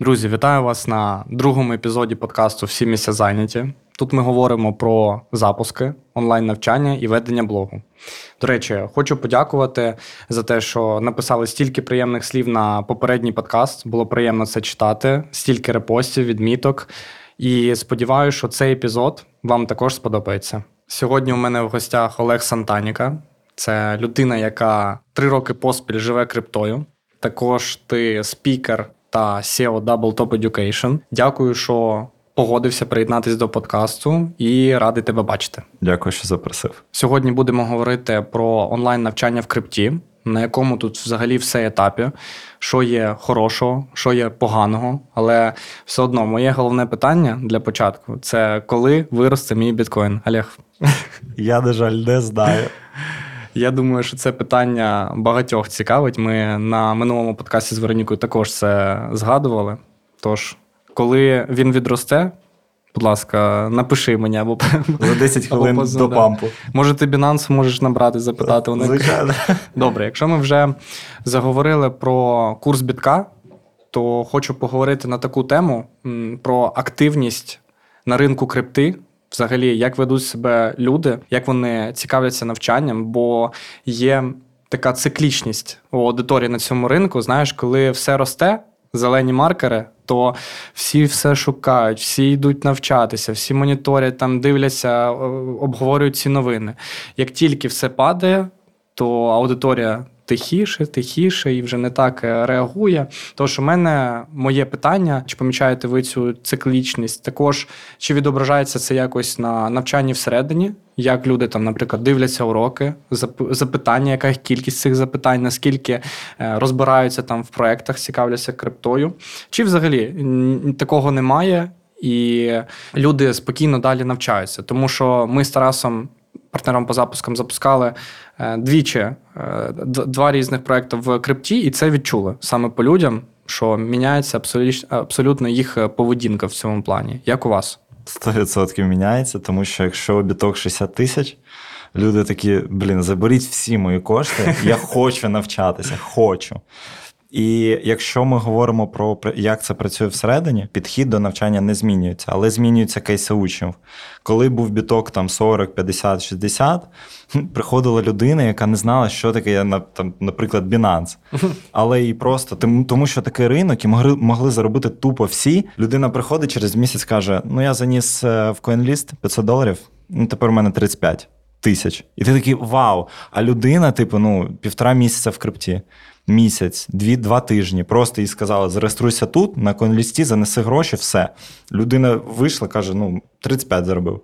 Друзі, вітаю вас на другому епізоді подкасту Всі місця зайняті. Тут ми говоримо про запуски, онлайн-навчання і ведення блогу. До речі, хочу подякувати за те, що написали стільки приємних слів на попередній подкаст. Було приємно це читати, стільки репостів, відміток. І сподіваюся, що цей епізод вам також сподобається. Сьогодні у мене в гостях Олег Сантаніка. Це людина, яка три роки поспіль живе криптою. Також ти спікер та SEO Double Top Education. Дякую, що погодився приєднатися до подкасту і радий тебе бачити. Дякую, що запросив. Сьогодні будемо говорити про онлайн навчання в крипті, на якому тут взагалі все етапі, що є хорошого, що є поганого. Але все одно моє головне питання для початку це коли виросте мій біткоін. Олег. Я, на жаль, не знаю. Я думаю, що це питання багатьох цікавить. Ми на минулому подкасті з Веронікою також це згадували. Тож, коли він відросте, будь ласка, напиши мені або за 10 хвилин або, до пампу. Може, ти Binance можеш набрати, запитати у них. Звичайно. Добре, якщо ми вже заговорили про курс бітка, то хочу поговорити на таку тему про активність на ринку крипти. Взагалі, як ведуть себе люди, як вони цікавляться навчанням, бо є така циклічність у аудиторії на цьому ринку. Знаєш, коли все росте, зелені маркери, то всі все шукають, всі йдуть навчатися, всі моніторять, там дивляться, обговорюють ці новини. Як тільки все падає, то аудиторія тихіше, тихіше і вже не так е, реагує. Тож у мене моє питання: чи помічаєте ви цю циклічність? Також чи відображається це якось на навчанні всередині? Як люди там, наприклад, дивляться уроки, запитання, яка кількість цих запитань, наскільки е, розбираються там в проектах, цікавляться криптою? Чи взагалі такого немає, і люди спокійно далі навчаються? Тому що ми з Тарасом партнером по запускам запускали е, двічі е, два різних проекти в крипті, і це відчули саме по людям, що міняється абсолютно їх поведінка в цьому плані. Як у вас? 100% міняється, тому що якщо біток 60 тисяч, люди такі, блін, заберіть всі мої кошти, я хочу навчатися, хочу. І якщо ми говоримо про як це працює всередині, підхід до навчання не змінюється, але змінюються кейси учнів. Коли був біток там 40, 50, 60, приходила людина, яка не знала, що таке, там, наприклад, Binance. Але і просто тому, що такий ринок, і могли могли заробити тупо всі. Людина приходить через місяць, каже: Ну я заніс е, в CoinList 500 доларів, ну тепер у мене 35 тисяч. І ти такий вау! А людина, типу, ну, півтора місяця в крипті місяць, дві-два тижні. Просто їй сказали, зареєструйся тут, на конлісті, занеси гроші, все. Людина вийшла, каже: ну, 35 заробив.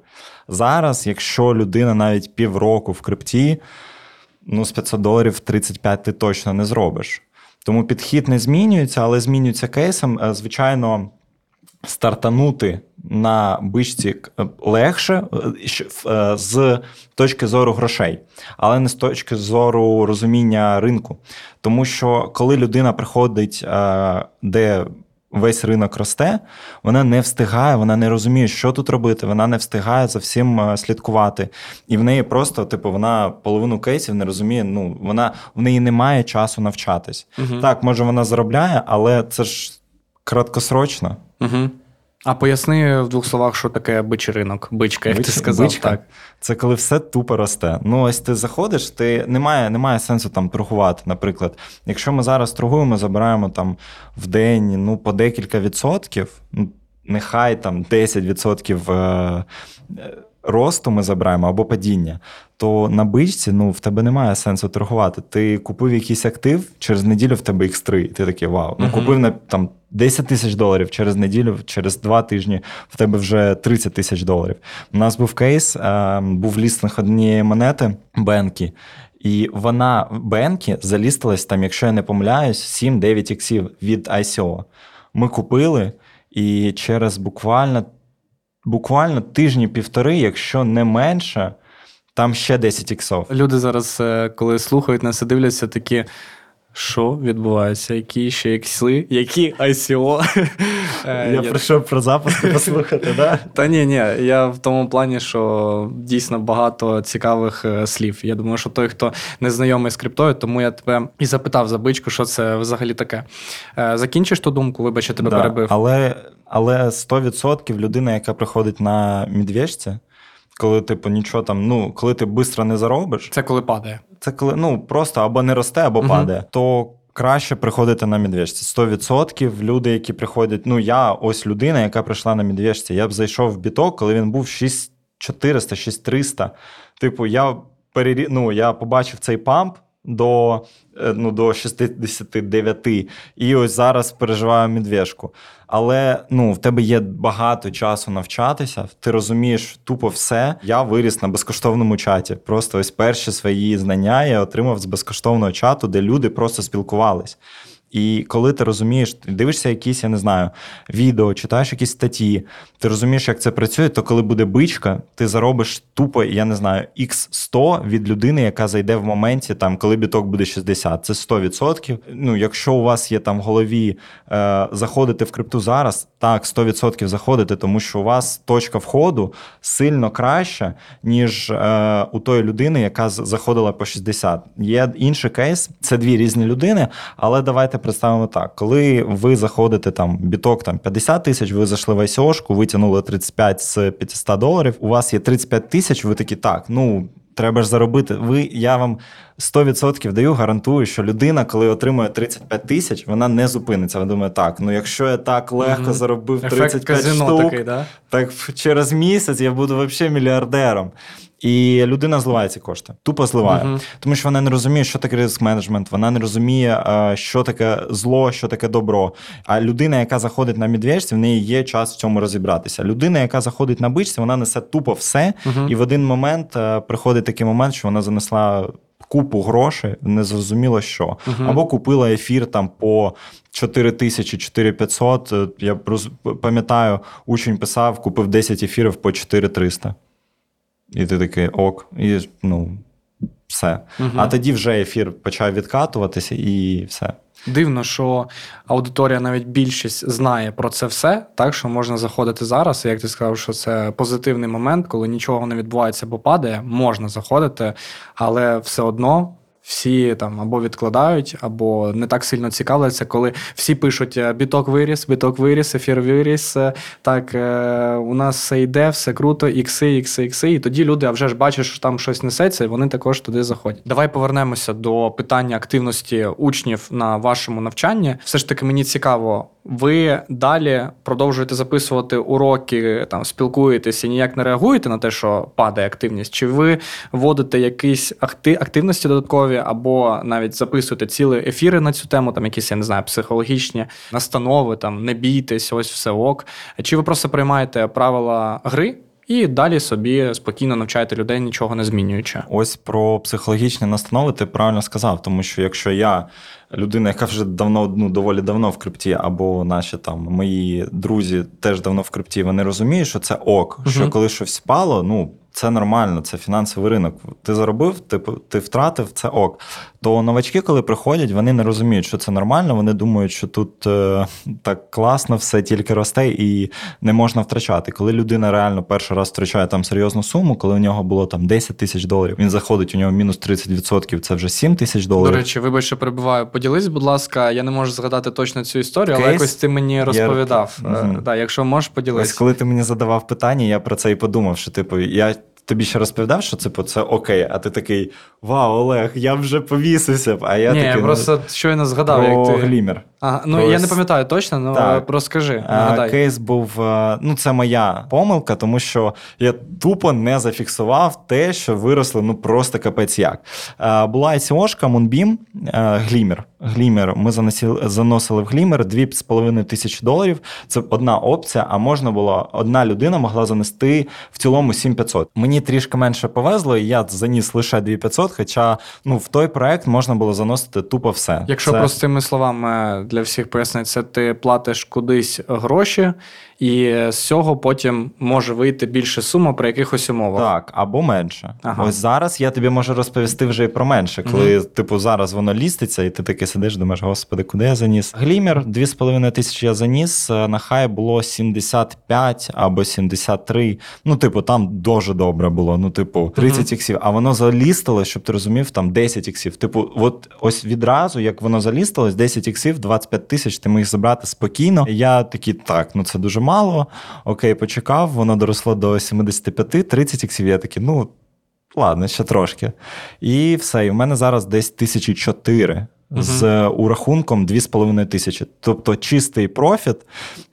Зараз, якщо людина навіть півроку в крипті, ну, з 500 доларів 35 ти точно не зробиш. Тому підхід не змінюється, але змінюється кейсом. Е, звичайно, стартанути на бичці е, легше е, е, з точки зору грошей, але не з точки зору розуміння ринку. Тому що коли людина приходить, де Весь ринок росте, вона не встигає, вона не розуміє, що тут робити, вона не встигає за всім слідкувати. І в неї просто, типу, вона половину кейсів не розуміє. Ну, вона в неї немає часу навчатись. Угу. Так, може, вона заробляє, але це ж краткосрочно. Угу. А поясни в двох словах, що таке бичий ринок, бичка, як Бич, ти сказав. Бичка? Так. Це коли все тупо росте. Ну, ось ти заходиш, ти немає немає сенсу там торгувати. Наприклад, якщо ми зараз торгуємо, забираємо там в день ну, по декілька відсотків, ну, нехай там 10% е, росту ми забираємо або падіння, то на бичці ну, в тебе немає сенсу торгувати. Ти купив якийсь актив, через неділю в тебе X3, і ти такий вау. Ну, купив на там 10 тисяч доларів через неділю, через два тижні в тебе вже 30 тисяч доларів. У нас був кейс, е, був лістинг однієї монети Бенкі. І вона Бенкі залістилась там, якщо я не помиляюсь, 7-9 іксів від ICO. Ми купили, і через буквально буквально тижні-півтори, якщо не менше, там ще 10 іксов. Люди зараз, е, коли слухають нас і дивляться, такі. Що відбувається? Які ще ікси, які ICO? Е, Я прийшов про запуск послухати, да? Та ні, ні, я в тому плані, що дійсно багато цікавих е, слів. Я думаю, що той, хто не знайомий з криптою, тому я тебе і запитав за бичку, що це взагалі таке. Закінчиш ту думку, вибач, я тебе перебив. Але, але 100% людина, яка приходить на медвежці, коли типу нічого там, ну, коли ти швидко не заробиш, Це коли падає. це коли ну просто або не росте, або Мгм. падає, то краще приходити на медвежці. 100% люди, які приходять. Ну, я ось людина, яка прийшла на медвежці. Я б зайшов в біток, коли він був 6400, 6300. Типу, я перері... ну, я побачив цей памп. До, е, ну, до 69, і ось зараз переживаю медвежку. Але ну, в тебе є багато часу навчатися, ти розумієш тупо все. Я виріс на безкоштовному чаті. Просто ось перші свої знання я отримав з безкоштовного чату, де люди просто спілкувались. І коли ти розумієш, ти дивишся якісь, я не знаю, відео, читаєш якісь статті, ти розумієш, як це працює, то коли буде бичка, ти заробиш тупо, я не знаю, x 100 від людини, яка зайде в моменті, там, коли біток буде 60. Це 100%. Ну, якщо у вас є там в голові е, заходити в крипту зараз, так, 100% заходите, тому що у вас точка входу сильно краща, ніж е, у тої людини, яка заходила по 60. Є інший кейс, це дві різні людини, але давайте представимо так: коли ви заходите там біток там 50 тисяч, ви зайшли в ICO-шку, витягнули 35 з 500 доларів, у вас є 35 тисяч, ви такі так, ну. Треба ж заробити. Ви, я вам 100% даю, гарантую, що людина, коли отримує 35 тисяч, вона не зупиниться. Вона думає, так, ну якщо я так легко Мгм. заробив Ефект 35 казино штук, такий, да? так через місяць я буду взагалі мільярдером. І людина зливає ці кошти. Тупо зливає. Мгм. Тому що вона не розуміє, що таке риск менеджмент, вона не розуміє, е, що таке зло, що таке добро. А людина, яка заходить на медвежці, в неї є час в цьому розібратися. Людина, яка заходить на бичці, вона несе тупо все. Мгм. І в один момент е, приходить такий момент, що вона занесла. Купу грошей, не зрозуміло що. Мгм. Або купила ефір там по 4 тисячі, 4500. Е, Я пам'ятаю, учень писав, купив 10 ефірів по 4300. І ти такий ок, і ну, все. Угу. А тоді вже ефір почав відкатуватися, і все. Дивно, що аудиторія навіть більшість знає про це все, так що можна заходити зараз. Як ти сказав, що це позитивний момент, коли нічого не відбувається бо падає, можна заходити, але все одно. Всі там або відкладають, або не так сильно цікавляться, коли всі пишуть е, біток виріс, біток виріс, ефір виріс. е, Так, е, у нас все йде, все круто, ікси, ікси, ікси. І тоді люди а вже ж бачать, що там щось несеться, і вони також туди заходять. Давай повернемося до питання активності учнів на вашому навчанні. Все ж таки, мені цікаво, ви далі продовжуєте записувати уроки, там спілкуєтеся, ніяк не реагуєте на те, що падає активність? Чи ви вводите якісь акти- активності додаткові, або навіть записуєте цілі ефіри на цю тему, там якісь, я не знаю, психологічні настанови, там не бійтесь, ось все ок. Чи ви просто приймаєте правила гри? І далі собі спокійно навчаєте людей, нічого не змінюючи. Ось про психологічні настанови ти правильно сказав, тому що якщо я людина, яка вже давно, ну доволі давно в крипті, або наші там мої друзі теж давно в крипті, вони розуміють, що це ок, що коли щось впало, ну. Це нормально, це фінансовий ринок. Ти заробив, ти, ти втратив, це ок. То новачки, коли приходять, вони не розуміють, що це нормально. Вони думають, що тут е, так класно, все тільки росте і не можна втрачати. Коли людина реально перший раз втрачає там серйозну суму, коли у нього було там 10 тисяч доларів, він заходить, у нього мінус 30%, це вже 7 тисяч доларів. До речі, вибач, що перебуваю. Поділись, будь ласка, я не можу згадати точно цю історію, але якось ти мені розповідав. Мгм. Е, Да, якщо можеш, Ось коли ти мені задавав питання, я про це і подумав, що типу, я. Тобі ще розповідав, що типу, це окей, а ти такий Вау, Олег, я вже повісився. б». А я Ні, такий я ну, просто щойно згадав, про як ти. Glimmer. Ага, ну Про я не пам'ятаю точно, але розкажи, нагадай. Кейс був, е, ну це моя помилка, тому що я тупо не зафіксував те, що виросли ну просто капець як. Е, Була ICO-шка Moonbeam, е, Glimmer. Glimmer. Ми заносили, заносили в Glimmer 2,5 тисячі доларів. Це одна опція, а можна було, одна людина могла занести в цілому 7500. Мені трішки менше повезло, і я заніс лише 2500, хоча ну, в той проект можна було заносити тупо все. Якщо Це- простими словами, для всіх пояснити, це ти платиш кудись гроші, і з цього потім може вийти більше сума при якихось умовах. Так, або менше. Ага. Ось зараз я тобі можу розповісти вже і про менше, коли, типу, зараз воно ліститься, і ти таки сидиш, думаєш, господи, куди я заніс? Глімер 2,5 тисячі я заніс, е, на хай було 75 або 73. Ну, типу, там дуже добре було. Ну, типу, 30 іксів. А воно залістило, щоб ти розумів, там 10 іксів. Типу, от ось відразу, як воно залістилось, 10 іксів, 25 тисяч, ти міг забрати спокійно. Я такий, так, ну це дуже мало. Окей, почекав, воно доросло до 75, 30 іксів. Я такий, ну. Ладно, ще трошки. І все. І в мене зараз десь тисячі чотири з е, урахунком 2,5 тисячі. Тобто чистий профіт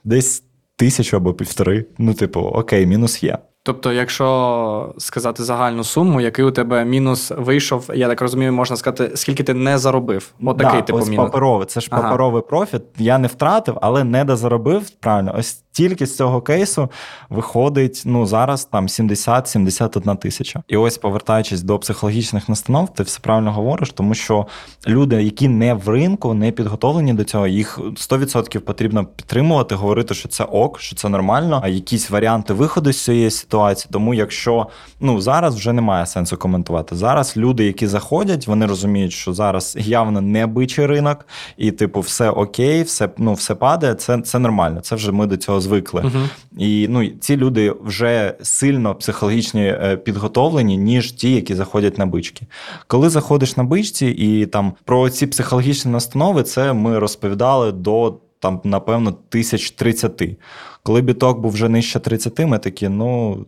десь тисячу або півтори. Ну, типу, окей, мінус є. Тобто, якщо сказати загальну суму, який у тебе мінус вийшов, я так розумію, можна сказати, скільки ти не заробив. От такий да, типу ось мінус. паперовий. Це ж Ага. паперовий профіт. Я не втратив, але не дозаробив. Правильно, ось тільки з цього кейсу виходить ну зараз там 70-71 тисяча. І ось повертаючись до психологічних настанов, ти все правильно говориш, тому що люди, які не в ринку, не підготовлені до цього, їх 100% потрібно підтримувати, говорити, що це ок, що це нормально, а якісь варіанти виходу з цієї ситуації. Тому якщо ну зараз вже немає сенсу коментувати. Зараз люди, які заходять, вони розуміють, що зараз явно не бичий ринок, і типу, все окей, все ну все падає. Це це нормально. Це вже ми до цього звикли. Мгм. І ну ці люди вже сильно психологічно е, підготовлені, ніж ті, які заходять на бички. Коли заходиш на бичці, і там про ці психологічні настанови, це ми розповідали до там, напевно, тисяч тридцяти. Коли біток був вже нижче 30, ми такі, ну.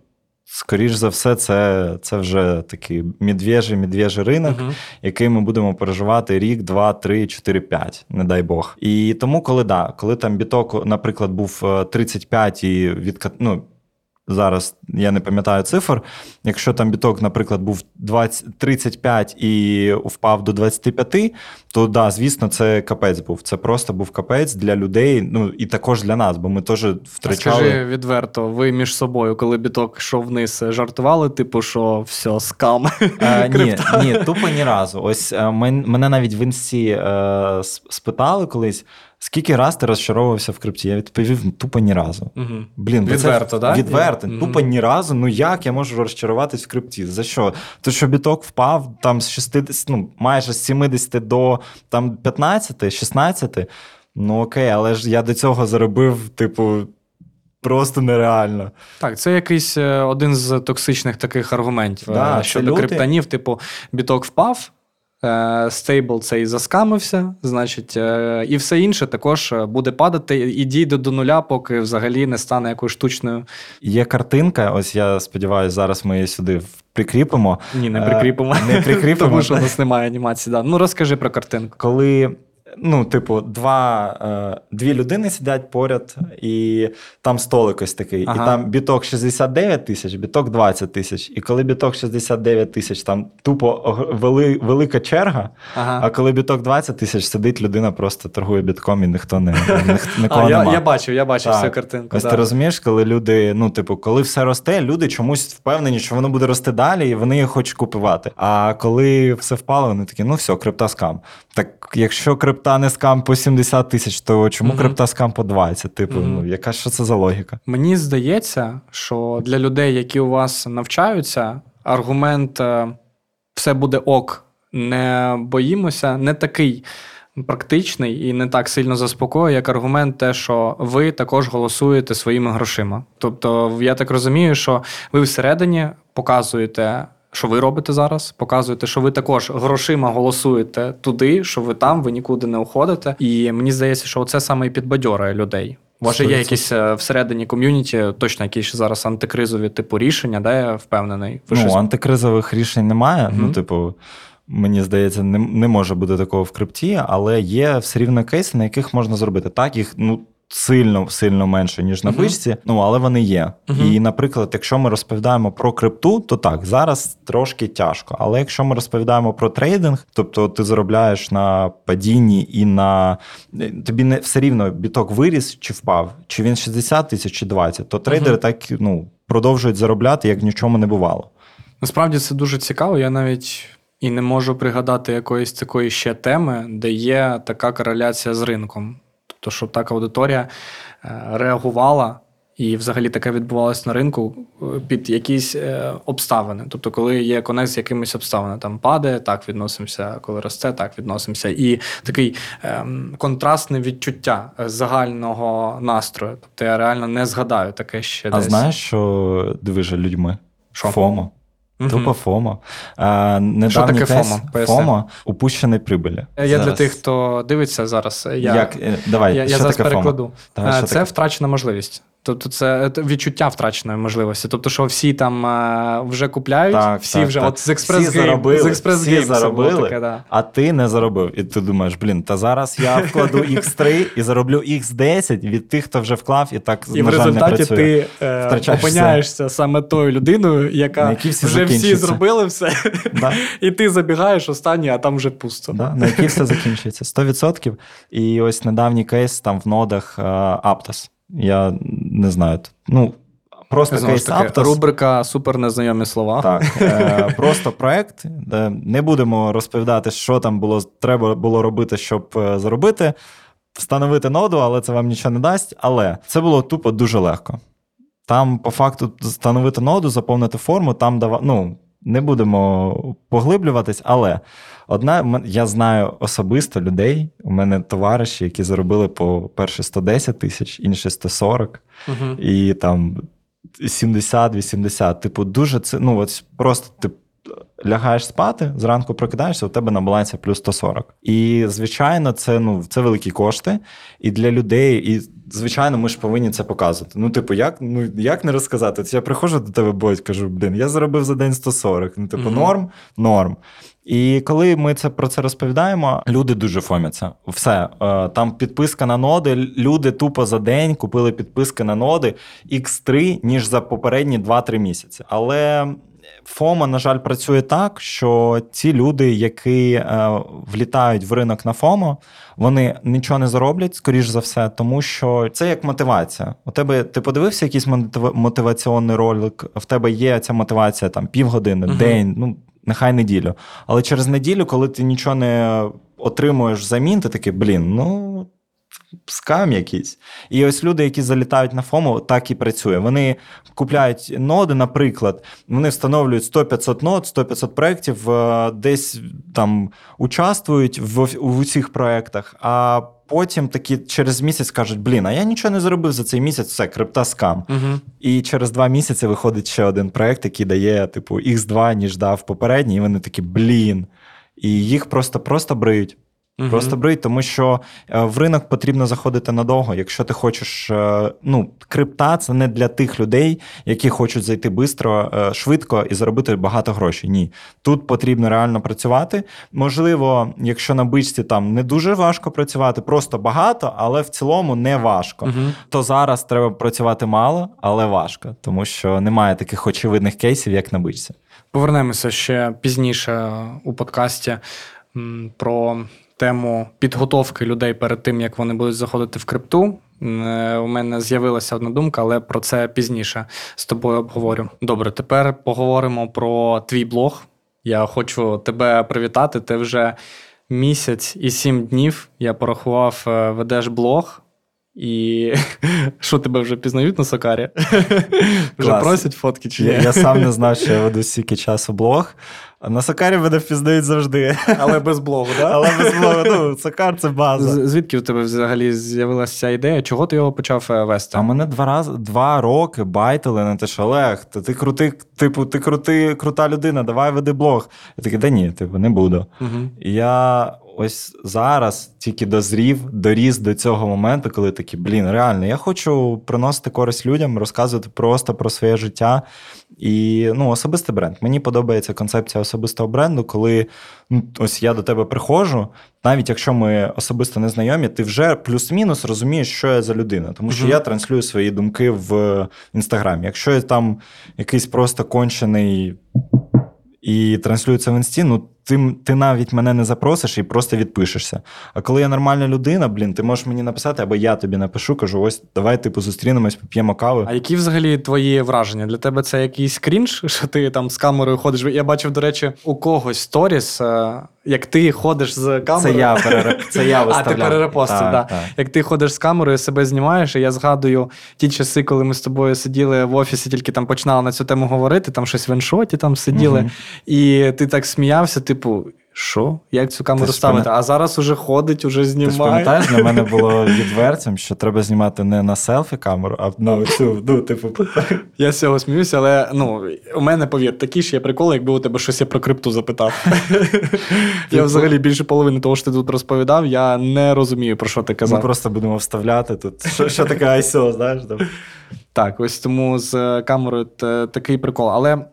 Скоріш за все, це, це вже такий медвежий, медвежий ринок, Мгм. який ми будемо переживати рік, два, три, чотири, п'ять, не дай Бог. І тому, коли да, коли там біток, наприклад, був е, 35 і відкат, ну, зараз я не пам'ятаю цифр. Якщо там біток, наприклад, був 20, 35 і впав до 25, то да, звісно, це капець був. Це просто був капець для людей, ну і також для нас, бо ми теж втрачали. Скажи відверто, ви між собою, коли біток йшов вниз, жартували, типу, що все, скам. Е, ні, ні, тупо ні разу. Ось е, мене навіть в інсті е, спитали колись, скільки раз ти розчаровувався в крипті? Я відповів тупо ні разу. Мгм. Блін, Відверто, це, да? Відверто. Мгм. Тупо ні разу. Ну як я можу розчаруватись в крипті? За що? То, що біток впав там з 60, ну, майже з 70 до там 15, 16. Ну окей, але ж я до цього заробив, типу, просто нереально. Так, це якийсь е, один з токсичних таких аргументів Да, е, щодо криптонів, типу, біток впав. Е, Стейбл цей заскамився, значить, е, і все інше також е, буде падати і дійде до нуля, поки взагалі не стане якоюсь штучною. Є картинка, ось я сподіваюся, зараз ми її сюди прикріпимо. Ні, не прикріпимо. не прикріпимо. Тому що у нас немає анімації. Да. Ну розкажи про картинку. коли. Ну, типу, два, е, дві людини сидять поряд, і там столик ось такий. Ага. І там біток 69 тисяч, біток 20 тисяч. І коли біток 69 тисяч, там тупо вели, велика черга. Ага. А коли біток 20 тисяч, сидить людина, просто торгує бітком, і ніхто не нікого А, я, нема. я бачив, я бачив Так. цю картинку. Ось да. ти розумієш, коли люди, ну, типу, коли все росте, люди чомусь впевнені, що воно буде рости далі, і вони хочуть купувати. А коли все впало, вони такі, ну все, крипта скам. Так якщо крипта не скам по 70 тисяч, то чому Мгм. крипта скам по 20? Типу, Мгм. ну яка що це за логіка? Мені здається, що для людей, які у вас навчаються, аргумент е, все буде ок, не боїмося, не такий практичний і не так сильно заспокоює, як аргумент, те, що ви також голосуєте своїми грошима. Тобто, я так розумію, що ви всередині показуєте. Що ви робите зараз? Показуєте, що ви також грошима голосуєте туди, що ви там, ви нікуди не уходите. І мені здається, що це саме і підбадьорює людей. Може, є якісь е, всередині ком'юніті, точно якісь зараз антикризові типу рішення, де я впевнений. Ви ну, щось- антикризових рішень немає. Мгм. Ну, типу, мені здається, не, не може бути такого в крипті, але є все рівно кейси, на яких можна зробити. Так, їх ну. Сильно сильно менше, ніж на Мгм. бичці, ну але вони є. Мгм. І, наприклад, якщо ми розповідаємо про крипту, то так, зараз трошки тяжко. Але якщо ми розповідаємо про трейдинг, тобто ти заробляєш на падінні і на тобі не все рівно біток виріс чи впав, чи він 60 тисяч, чи 20, то трейдери Мгм. так ну продовжують заробляти, як нічому не бувало. Насправді це дуже цікаво. Я навіть і не можу пригадати якоїсь такої ще теми, де є така кореляція з ринком. Тобто, щоб так аудиторія е, реагувала. І взагалі таке відбувалося на ринку е, під якісь е, обставини. Тобто, коли є конець з якимись обставинами, там падає, так відносимося, коли росте, так відносимося. І такий ем, контрастне відчуття загального настрою. Тобто я реально не згадаю таке ще А десь. знаєш, що движе людьми? Що? FOMO. Тупо FOMO. А, недавній таке FOMO? FOMO упущеної прибулі. Я для тих, хто дивиться зараз, я, Як? Е, Давай, я, я зараз таке перекладу. Давай, Е, що це таке? втрачена можливість. Тобто, це відчуття втраченої можливості. Тобто, що всі там е, вже купляють, Так, всі так, вже так. от з експрес Всі заробили, з експрес всі заробили, таке, да. а ти не заробив. І ти думаєш, блін, та зараз я вкладу X3 і зароблю X10 від тих, хто вже вклав, і так І в на жаль, не працює. ти е, опиняєшся саме тою людиною, яка всі вже всі зробили все, Да. і ти забігаєш останній, а там вже пусто. Да, на якій все закінчується. 100%. І ось недавній кейс там в нодах е, Aptos. Я не знаю. Ну, просто Знову кейс таки, Aptos. рубрика Супер незнайомі слова. Так, е, просто проект. Не будемо розповідати, що там було треба було робити, щоб е, заробити, встановити ноду, але це вам нічого не дасть. Але це було тупо дуже легко. Там, по факту, встановити ноду, заповнити форму, там дава... ну, не будемо поглиблюватись, але одна я знаю особисто людей. У мене товариші, які заробили по перше 110 тисяч, інші 140 Угу. і там 70-80. Типу, дуже це. Ну, от просто ти лягаєш спати, зранку прокидаєшся, у тебе на балансі плюс 140. І, звичайно, це ну, це великі кошти. І для людей, і, звичайно, ми ж повинні це показувати. Ну, типу, як ну, як не розказати? От я приходжу до тебе, бодь, кажу, блін, я заробив за день 140. Ну, типу, Мгм. норм, норм. І коли ми це про це розповідаємо, люди дуже фомяться. Все е, там підписка на ноди. Люди тупо за день купили підписки на ноди X3, ніж за попередні 2-3 місяці. Але FOMO, на жаль, працює так, що ті люди, які е, влітають в ринок на FOMO, вони нічого не зароблять, скоріш за все, тому що це як мотивація. У тебе ти подивився якийсь мотив- мотиваційний ролик, в тебе є ця мотивація там півгодини, Мгм. день, ну нехай неділю. Але через неділю, коли ти нічого не отримуєш взамін, ти такий, блін, ну. Скам якийсь. І ось люди, які залітають на FOMO, так і працює. Вони купляють ноди, наприклад, вони встановлюють 100-500 нод, 100-500 проєктів, е, десь там участвують в, в усіх проєктах, а потім такі через місяць кажуть: блін, а я нічого не заробив за цей місяць, все, крипта скам. Угу. І через два місяці виходить ще один проєкт, який дає, типу, X2, ніж дав попередній, і вони такі, блін. І їх просто просто бриють. Просто бриють, тому що е, в ринок потрібно заходити надовго. Якщо ти хочеш, е, ну, крипта це не для тих людей, які хочуть зайти бистро, е, швидко і заробити багато грошей. Ні, тут потрібно реально працювати. Можливо, якщо на бичці там не дуже важко працювати, просто багато, але в цілому не важко. Угу. То зараз треба працювати мало, але важко, тому що немає таких очевидних кейсів, як на бичці. Повернемося ще пізніше у подкасті про тему підготовки людей перед тим, як вони будуть заходити в крипту. Е, У мене з'явилася одна думка, але про це пізніше з тобою обговорю. Добре, тепер поговоримо про твій блог. Я хочу тебе привітати. Ти вже місяць і сім днів я порахував, е, ведеш блог. І що тебе вже пізнають на Сокарі? Вже просять фотки чи ні? Я, я сам не знав, що я веду стільки часу блог. А на Сакарі мене впізнають завжди. Але без блогу, так? Але без блогу, ну, Сакар це база. Звідки в тебе взагалі з'явилася ця ідея? Чого ти його почав е, вести? А мене два рази два роки байтили на те, що Олег, ти, ти крутий, типу, ти крутий, крута людина, давай веди блог. Я такий, да ні, типу, не буду. Угу. І я ось зараз тільки дозрів, доріс до цього моменту, коли такі, блін, реально, я хочу приносити користь людям, розказувати просто про своє життя. І ну, особистий бренд. Мені подобається концепція особистого бренду, коли ну, ось я до тебе приходжу, навіть якщо ми особисто не знайомі, ти вже плюс-мінус розумієш, що я за людина. Тому що Мгм. я транслюю свої думки в інстаграмі. Якщо я там якийсь просто кончений і транслюється в інсті, ну ти, ти навіть мене не запросиш і просто відпишешся. А коли я нормальна людина, блін, ти можеш мені написати, або я тобі напишу, кажу: ось давай типу зустрінемось, поп'ємо кави. А які взагалі твої враження? Для тебе це якийсь крінж, що ти там з камерою ходиш? Я бачив, до речі, у когось сторіс, е, як ти ходиш з камерою. Це я перереп... це я А, ти перерепостив, Так, да. так. Як ти ходиш з камерою, себе знімаєш, і я згадую ті часи, коли ми з тобою сиділи в офісі, тільки там починали на цю тему говорити, там щось в еншоті там сиділи, Мгм. і ти так сміявся, типу. Що? Як цю камеру Ти ставити? А зараз уже ходить, уже Ти ж пам'ятаєш, для мене було відвертим, що треба знімати не на селфі камеру, а на цю, ну, типу, Я з цього сміюся, але ну, у мене, повір, такі ж є приколи, якби у тебе щось я про крипту запитав. Я взагалі більше половини того, що ти тут розповідав, я не розумію, про що ти казав. ми просто будемо вставляти тут. Що, що таке ISO, знаєш? Там. Так, ось тому з е, камерою такий прикол. Але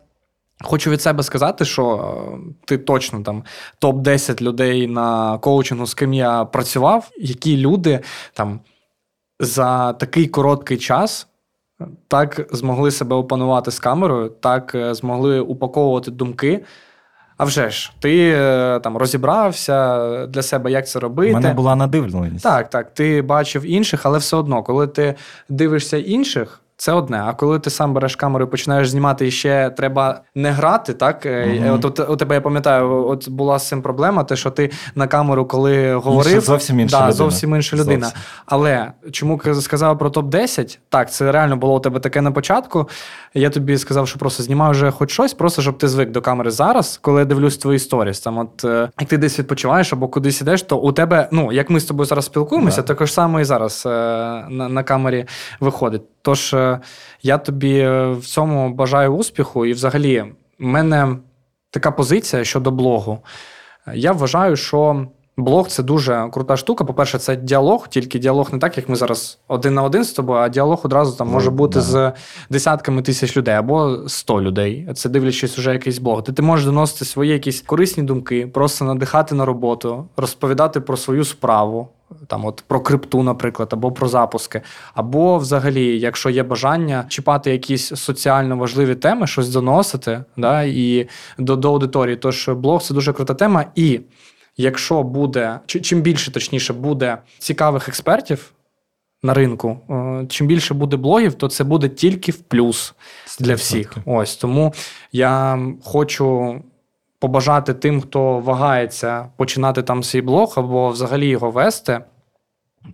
хочу від себе сказати, що е, ти точно там топ-10 людей на коучингу, з ким я працював, які люди там за такий короткий час. Так змогли себе опанувати з камерою, так е, змогли упаковувати думки. А вже ж, ти е, там розібрався для себе, як це У робити. мене була надивленість. Так, так. Ти бачив інших, але все одно, коли ти дивишся інших, це одне. А коли ти сам береш камеру і починаєш знімати, і ще треба не грати, так? Mm-hmm. От, от у тебе я пам'ятаю, от була з цим проблема, те, що ти на камеру, коли говорив, зовсім інша да, людина. зовсім інша людина. Зовсім. Але чому сказав про топ-10? Так, це реально було у тебе таке на початку. Я тобі сказав, що просто знімай вже хоч щось, просто щоб ти звик до камери зараз, коли я дивлюсь твої сторіс. Там, от е, як ти десь відпочиваєш або кудись ідеш, то у тебе, ну як ми з тобою зараз спілкуємося, Да. також саме і зараз е, на, на камері виходить. Тож е, я тобі в цьому бажаю успіху, і взагалі, в мене така позиція щодо блогу. Я вважаю, що блог це дуже крута штука. По-перше, це діалог, тільки діалог не так, як ми зараз один на один з тобою, а діалог одразу там Ну, може бути да. з десятками тисяч людей або 100 людей. Це дивлячись уже якийсь блог. Ти, ти можеш доносити свої якісь корисні думки, просто надихати на роботу, розповідати про свою справу. Там, от про крипту, наприклад, або про запуски, або взагалі, якщо є бажання чіпати якісь соціально важливі теми, щось доносити, да, і до, до аудиторії. Тож блог це дуже крута тема. І якщо буде, чим більше точніше буде цікавих експертів на ринку, е, чим більше буде блогів, то це буде тільки в плюс для всіх. Ось тому я хочу побажати тим, хто вагається починати там свій блог або взагалі його вести.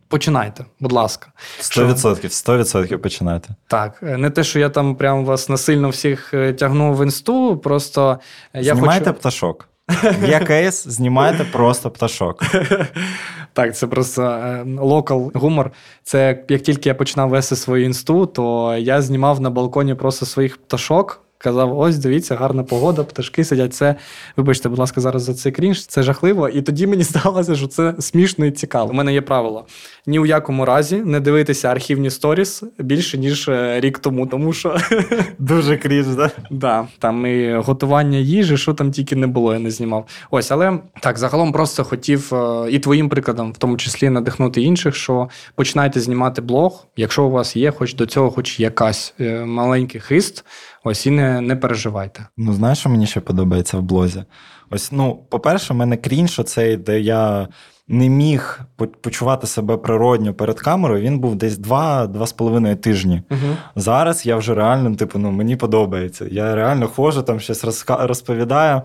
Починайте, будь ласка. 100%, 100% починати. Так, не те, що я там прям вас насильно всіх е, тягнув в інсту, просто я знімайте хочу. пташок. Є кейс, знімайте просто пташок. Так, це просто локал гумор. Це як тільки я починав вести свою інсту, то я знімав на балконі просто своїх пташок. Казав, ось дивіться, гарна погода, пташки сидять. Це, вибачте, будь ласка, зараз за цей крінж, це жахливо. І тоді мені здалося, що це смішно і цікаво. У мене є правило: ні у якому разі не дивитися архівні сторіс більше ніж е, рік тому, тому що Дуже крінж, да? Да, там і готування їжі, що там тільки не було, я не знімав. Ось, але так, загалом просто хотів е, і твоїм прикладом, в тому числі, надихнути інших, що починайте знімати блог, якщо у вас є, хоч до цього, хоч якась е, маленький хист, ось і не, не переживайте. Ну, знаєш, що мені ще подобається в блозі? Ось, ну, по-перше, в мене крінж, оцей, де я не міг почувати себе природньо перед камерою, він був десь два-два з половиною тижні. Угу. Зараз я вже реально, типу, ну мені подобається. Я реально ходжу, там щось розка- розповідаю.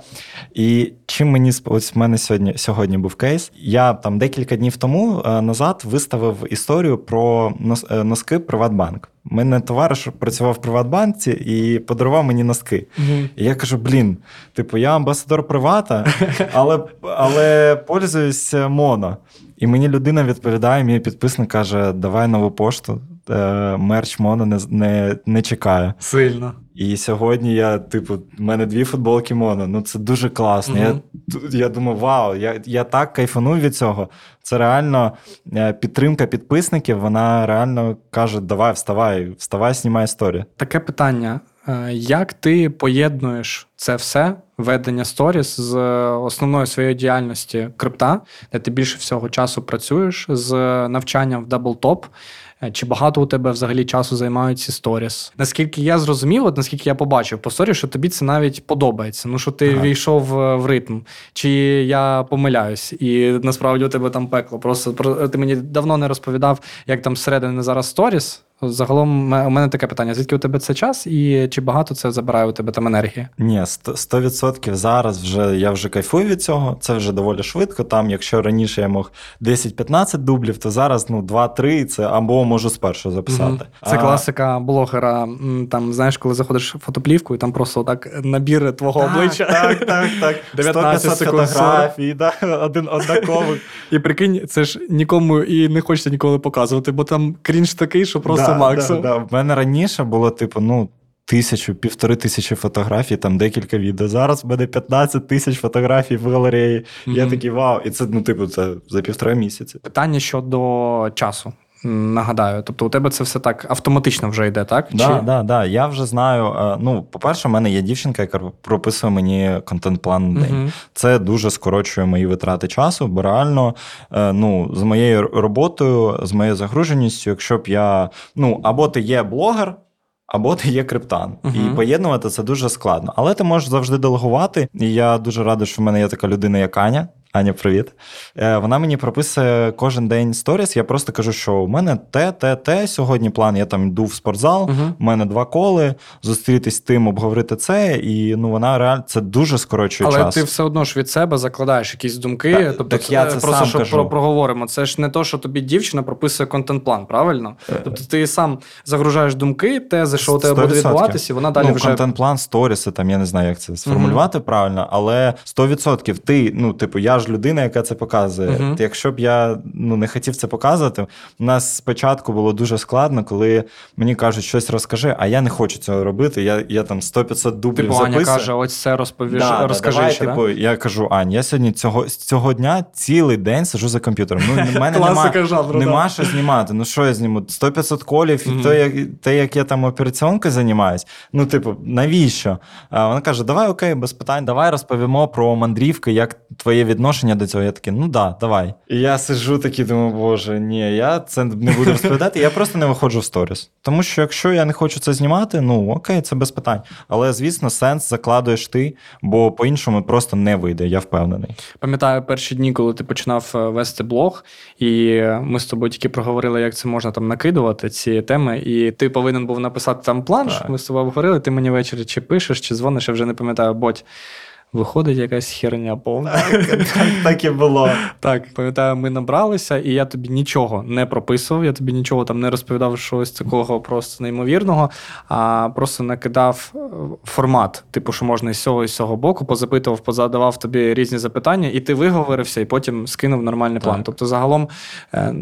І чим мені ось в мене сьогодні, сьогодні був кейс. Я там декілька днів тому е, назад виставив історію про е, носки Приватбанк. Мене товариш працював в Приватбанці і подарував мені носки. І я кажу: блін, типу, я амбасадор привата, але, але пользуюсь моно. І мені людина відповідає, мій підписник каже: давай нову пошту, е, мерч моно не, не, не чекає. Сильно. І сьогодні я, типу, в мене дві футболки моно. Ну це дуже класно. Мгм. Я, я думаю, вау, я, я так кайфаную від цього. Це реально е, підтримка підписників. Вона реально каже: давай, вставай, вставай, знімай історію. Таке питання: як ти поєднуєш це все, ведення сторіс з основною своєю діяльності крипта, де ти більше всього часу працюєш з навчанням в DoubleTop? Е, Чи багато у тебе взагалі часу займають ці сторіс? Наскільки я зрозумів, от наскільки я побачив по сторі, що тобі це навіть подобається. Ну що ти Ага. війшов е, в ритм, чи я помиляюсь, і насправді у тебе там пекло. Просто ти мені давно не розповідав, як там всередині зараз сторіс. Загалом у мене таке питання: звідки у тебе це час, і чи багато це забирає у тебе там енергії? Ні, сто- 100% зараз вже я вже кайфую від цього. Це вже доволі швидко. Там, якщо раніше я мог 10-15 дублів, то зараз ну 2-3 це або можу спершу записати. Це А, класика блогера. Там знаєш, коли заходиш в фотоплівку, і там просто так набір твого Так, обличчя. Так, так, так. 19 секунд, фотографій, да, один однаковий. І прикинь, це ж нікому і не хочеться ніколи показувати, бо там крінж такий, що просто Да, максимум. Да, да. В мене раніше було, типу, ну. Тисячу, півтори тисячі фотографій, там декілька відео. Зараз в мене 15 тисяч фотографій в галереї. Я такий вау. І це, ну, типу, це за півтора місяці. Питання щодо часу. Нагадаю, тобто у тебе це все так автоматично вже йде, так? Да, Чи- да, да. Я вже знаю. е, Ну, по-перше, в мене є дівчинка, яка прописує мені контент-план на день. Мгм. Це дуже скорочує мої витрати часу, бо реально е, ну, з моєю роботою, з моєю загруженістю, якщо б я. Ну, або ти є блогер. Або ти є криптан, Мгм. і поєднувати це дуже складно. Але ти можеш завжди делегувати. І я дуже радий, що в мене є така людина, як Аня. Аня, привіт. Е, Вона мені прописує кожен день сторіс. Я просто кажу, що у мене те, те, те. Сьогодні план. Я там йду в спортзал. Мгм. У мене два коли. Зустрітись з тим, обговорити це. І ну вона реально це дуже скорочує Але час. ти все одно ж від себе закладаєш якісь думки. Так, тобто, так я це просто сам щоб кажу. про проговоримо. Це ж не то, що тобі дівчина прописує контент-план, правильно? Е. Тобто ти сам загружаєш думки, тези, що у тебе буде відбуватися, і вона далі ну, вже контент-план, сторіси, там я не знаю, як це сформулювати правильно, але 100% ти, ну, типу, я ж людина, яка це показує. Мгм. Якщо б я ну, не хотів це показувати, у нас спочатку було дуже складно, коли мені кажуть, щось розкажи, а я не хочу цього робити. Я, я там 100-500 дублів типу Аня каже: ось це розповіш, Да, да, розкажи давай, ще. да? типу, я кажу, Ань, я сьогодні цього, з цього дня цілий день сиджу за комп'ютером. Ну, в мене нема, жанру, нема да. що знімати. Ну що я зніму? 100-500 колів, і то, як, те, як я там операціонкою займаюсь. Ну, типу, навіщо? А вона каже: давай, окей, без питань, давай розповімо про мандрівки, як твоє відношення до цього. Я такий, ну да, давай. І я сиджу такий, думаю, боже, ні, я це не буду розповідати. Я просто не виходжу в сторіс. Тому що якщо я не хочу це знімати, ну окей, це без питань. Але звісно, сенс закладуєш ти, бо по-іншому просто не вийде, я впевнений. Пам'ятаю перші дні, коли ти починав е, вести блог, і ми з тобою тільки проговорили, як це можна там накидувати ці теми. І ти повинен був написати там план. Так. що Ми з тобою обговорили. Ти мені ввечері чи пишеш, чи дзвониш, я вже не пам'ятаю, боть. Виходить якась херня повна. Так, так і було. Так, пам'ятаю, ми набралися, і я тобі нічого не прописував, я тобі нічого там не розповідав щось такого просто неймовірного, а просто накидав е, формат, типу, що можна із цього і з цього боку, позапитував, позадавав тобі різні запитання, і ти виговорився, і потім скинув нормальний план. Так. Тобто, загалом е,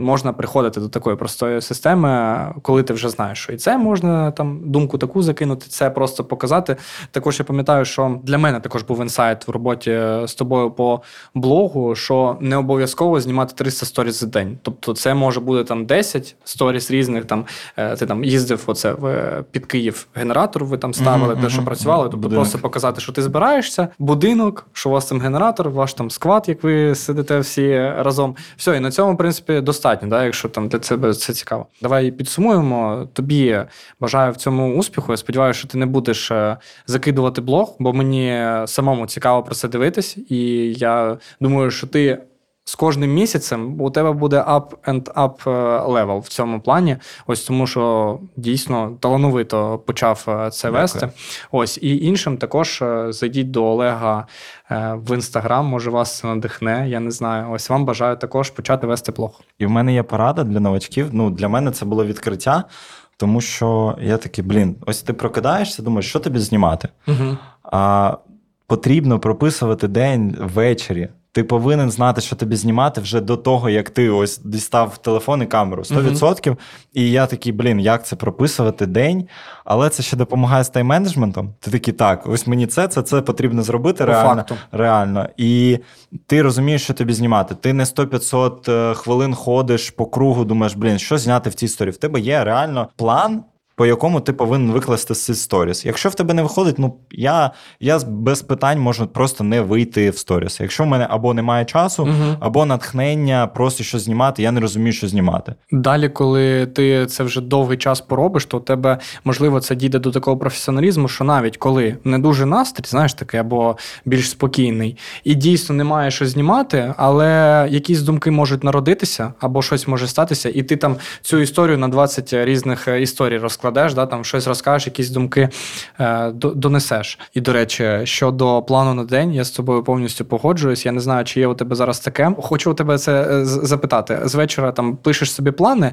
можна приходити до такої простої системи, коли ти вже знаєш, що і це можна там думку таку закинути, це просто показати. Також я пам'ятаю, що для мене також був інсайт в роботі з тобою по блогу, що не обов'язково знімати 300 сторіс за день. Тобто, це може бути там 10 сторіс різних. Там е, ти там їздив оце в під Київ генератор. Ви там ставили, Мгм, те, що мгм, працювали. Тобто, Будинок. просто показати, що ти збираєшся, будинок, що у вас там генератор, ваш там сквад, як ви сидите всі разом. Все, і на цьому, в принципі, достатньо, да, якщо там для тебе це цікаво. Давай підсумуємо. Тобі бажаю в цьому успіху. Я сподіваюся, що ти не будеш е, закидувати блог, бо мені самому цікаво про це дивитись, і я думаю, що ти. З кожним місяцем у тебе буде up and up е, level в цьому плані. Ось тому, що дійсно талановито почав е, це Дякую. вести. Ось і іншим також е, зайдіть до Олега в інстаграм. Може вас це надихне. Я не знаю. Ось вам бажаю також почати вести блог. І в мене є порада для новачків. Ну, для мене це було відкриття, тому що я такий, блін, ось ти прокидаєшся, думаєш, що тобі знімати? Угу. А потрібно прописувати день ввечері. Ти повинен знати, що тобі знімати вже до того, як ти ось дістав телефон і камеру 100%. І я такий, блін, як це прописувати день? Але це ще допомагає з тайм-менеджментом. Ти такий, так, ось мені це, це, це потрібно зробити По реально. факту. Реально. І ти розумієш, що тобі знімати. Ти не 100-500 е, хвилин ходиш по кругу, думаєш, блін, що зняти в цій історії. В тебе є реально план. По якому ти повинен викласти сторіс. Якщо в тебе не виходить, ну я я без питань можу просто не вийти в сторіс. Якщо в мене або немає часу, Мгм. або натхнення, просто що знімати, я не розумію, що знімати. Далі, коли ти це вже довгий час поробиш, то у тебе можливо це дійде до такого професіоналізму, що навіть коли не дуже настрій, знаєш таке, або більш спокійний, і дійсно немає що знімати, але якісь думки можуть народитися, або щось може статися, і ти там цю історію на 20 різних е, історій розкладеш, да, там щось розкажеш, якісь думки е, донесеш. І до речі, щодо плану на день, я з тобою повністю погоджуюсь. Я не знаю, чи є у тебе зараз таке. Хочу у тебе це е, запитати. З вечора там пишеш собі плани.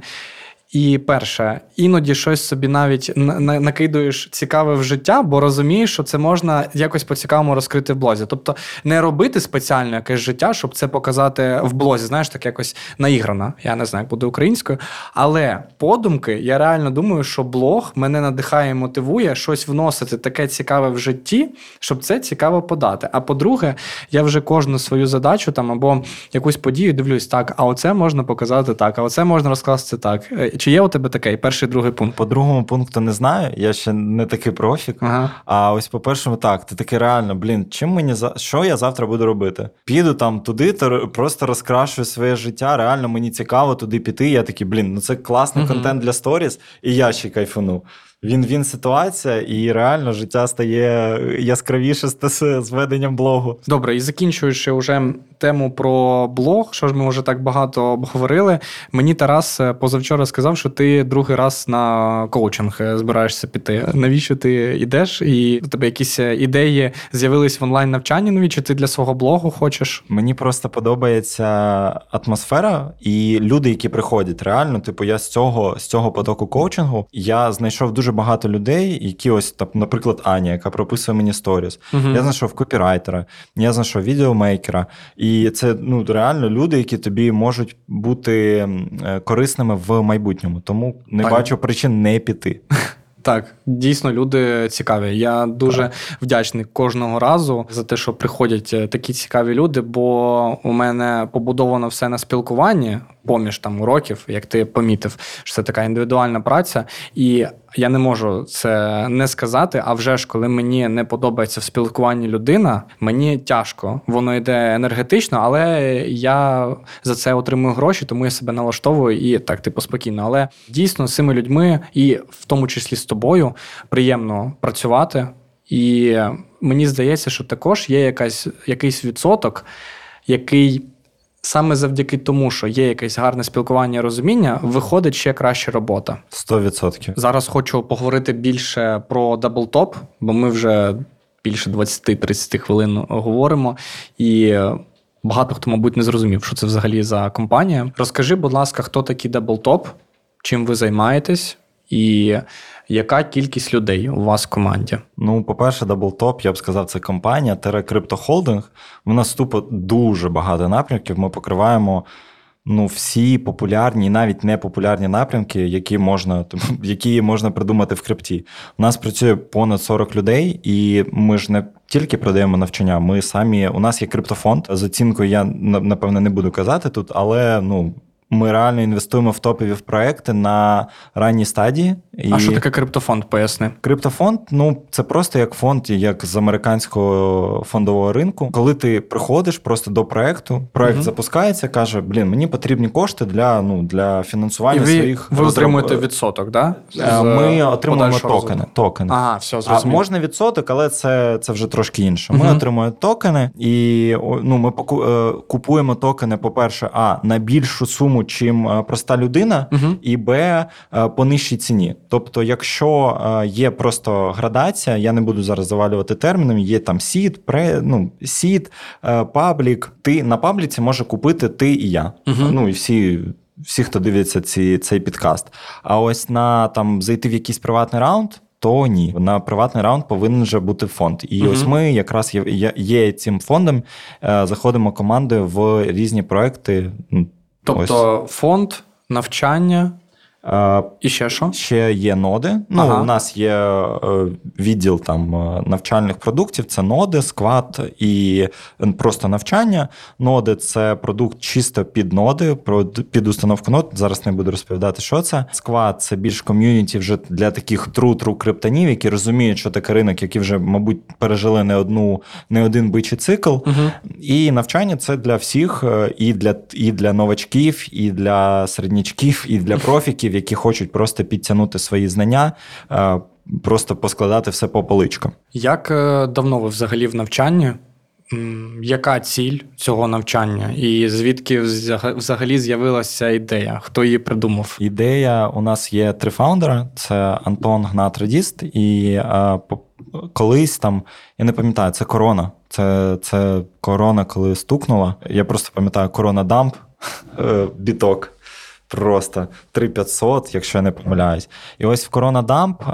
І перше, іноді щось собі навіть на- на- накидуєш цікаве в життя, бо розумієш, що це можна якось по-цікавому розкрити в блозі. Тобто не робити спеціально якесь життя, щоб це показати в блозі, знаєш, так якось наіграно. Я не знаю, як буде українською. Але подумки, я реально думаю, що блог мене надихає і мотивує щось вносити таке цікаве в житті, щоб це цікаво подати. А по-друге, я вже кожну свою задачу там або якусь подію дивлюсь так, а оце можна показати так, а оце можна розкласти так. Чи є у тебе таке? І перший, другий пункт? По другому пункту не знаю, я ще не такий профік. Ага. А ось по першому, так, ти такий реально, блін, чим мені за що я завтра буду робити? Піду там туди, то просто розкрашую своє життя. Реально мені цікаво туди піти. Я такий, блін, ну це класний Мгм. контент для сторіс, і я ще кайфану. Він він ситуація, і реально життя стає яскравіше з, з веденням блогу. Добре, і закінчуючи вже тему про блог, що ж ми вже так багато обговорили. Мені Тарас е, позавчора сказав, що ти другий раз на коучинг е, збираєшся піти. Навіщо ти йдеш? І у тебе якісь е, ідеї з'явились в онлайн навчанні нові? Чи ти для свого блогу хочеш? Мені просто подобається атмосфера і люди, які приходять. Реально, типу, я з цього з цього потоку коучингу я знайшов дуже багато людей, які ось там, наприклад, Аня, яка прописує мені сторіс. Мгм. Я знайшов копірайтера, я знайшов відеомейкера. І це ну реально люди, які тобі можуть бути е, корисними в майбутньому. Тому не Так. бачу причин не піти. Так, дійсно, люди цікаві. Я дуже вдячний кожного разу за те, що приходять е, такі цікаві люди, бо у мене побудовано все на спілкуванні поміж там уроків, як ти помітив, що це така індивідуальна праця, і я не можу це не сказати. А вже ж, коли мені не подобається в спілкуванні людина, мені тяжко. Воно йде енергетично, але я за це отримую гроші, тому я себе налаштовую і так, типу, спокійно. Але дійсно з цими людьми, і в тому числі з тобою, приємно працювати. І мені здається, що також є якась, якийсь відсоток, який саме завдяки тому, що є якесь гарне спілкування і розуміння, виходить ще краща робота. 100%. Зараз хочу поговорити більше про DoubleTop, бо ми вже більше 20-30 хвилин говоримо. І багато хто, мабуть, не зрозумів, що це взагалі за компанія. Розкажи, будь ласка, хто такий DoubleTop, чим ви займаєтесь, і яка кількість людей у вас в команді? Ну, по-перше, DoubleTop, я б сказав, це компанія Терра Криптохолдинг. У нас тупо дуже багато напрямків. Ми покриваємо ну, всі популярні і навіть непопулярні напрямки, які можна, які можна придумати в крипті. У нас працює понад 40 людей, і ми ж не тільки продаємо навчання. Ми самі у нас є криптофонд. З оцінкою я на- напевно не буду казати тут, але ну. Ми реально інвестуємо в топові проекти на ранній стадії. І... А що таке криптофонд? Поясни. Криптофонд, ну це просто як фонд, як з американського фондового ринку. Коли ти приходиш просто до проекту, проект Мгм. запускається, каже: Блін, мені потрібні кошти для ну для І фінансування ви, своїх ви розроб- отримуєте відсоток, да? Е, З Ми отримуємо подальшого токени. токени. Ага, все, А можна відсоток, але це, це вже трошки інше. Ми Мгм. отримуємо токени, і ну, ми е, купуємо токени, по-перше, а на більшу суму, чим е, проста людина, Мгм. і Б е, по нижчій ціні. Тобто, якщо е, є просто градація, я не буду зараз завалювати терміном, є там seed, pre, ну, seed, public. Ти на пабліці може купити ти і я. Мгм. Ну і всі. Всі, хто дивиться ці, цей підкаст. А ось на там зайти в якийсь приватний раунд, то ні. На приватний раунд повинен вже бути фонд. І Мгм. ось ми якраз є, є, є цим фондом, заходимо командою в різні проекти. Ну, ось. Тобто фонд, навчання, І ще що? Ще є ноди. Ну, Ага. у нас є е, відділ там е, навчальних продуктів. Це ноди, сквад і просто навчання. Ноди це продукт чисто під ноди, під установку нод. Зараз не буду розповідати, що це. Сквад це більш ком'юніті вже для таких тру-тру криптонів, які розуміють, що таке ринок, які вже, мабуть, пережили не одну, не один бичий цикл. Угу. І навчання це для всіх, е, і для, і для новачків, і для середнячків, і для профіків, які хочуть просто підтягнути свої знання, е, просто поскладати все по поличкам. Як е, давно ви взагалі в навчанні? Яка ціль цього навчання? І звідки взагалі з'явилася ідея? Хто її придумав? Ідея у нас є три фаундера: це Антон Гнат Радіст, і е, по- колись там, я не пам'ятаю, це корона. Це, це корона, коли стукнула. Я просто пам'ятаю корона дамп, е, біток. Просто 3500, якщо я не помиляюсь. І ось в Корона Дамп е,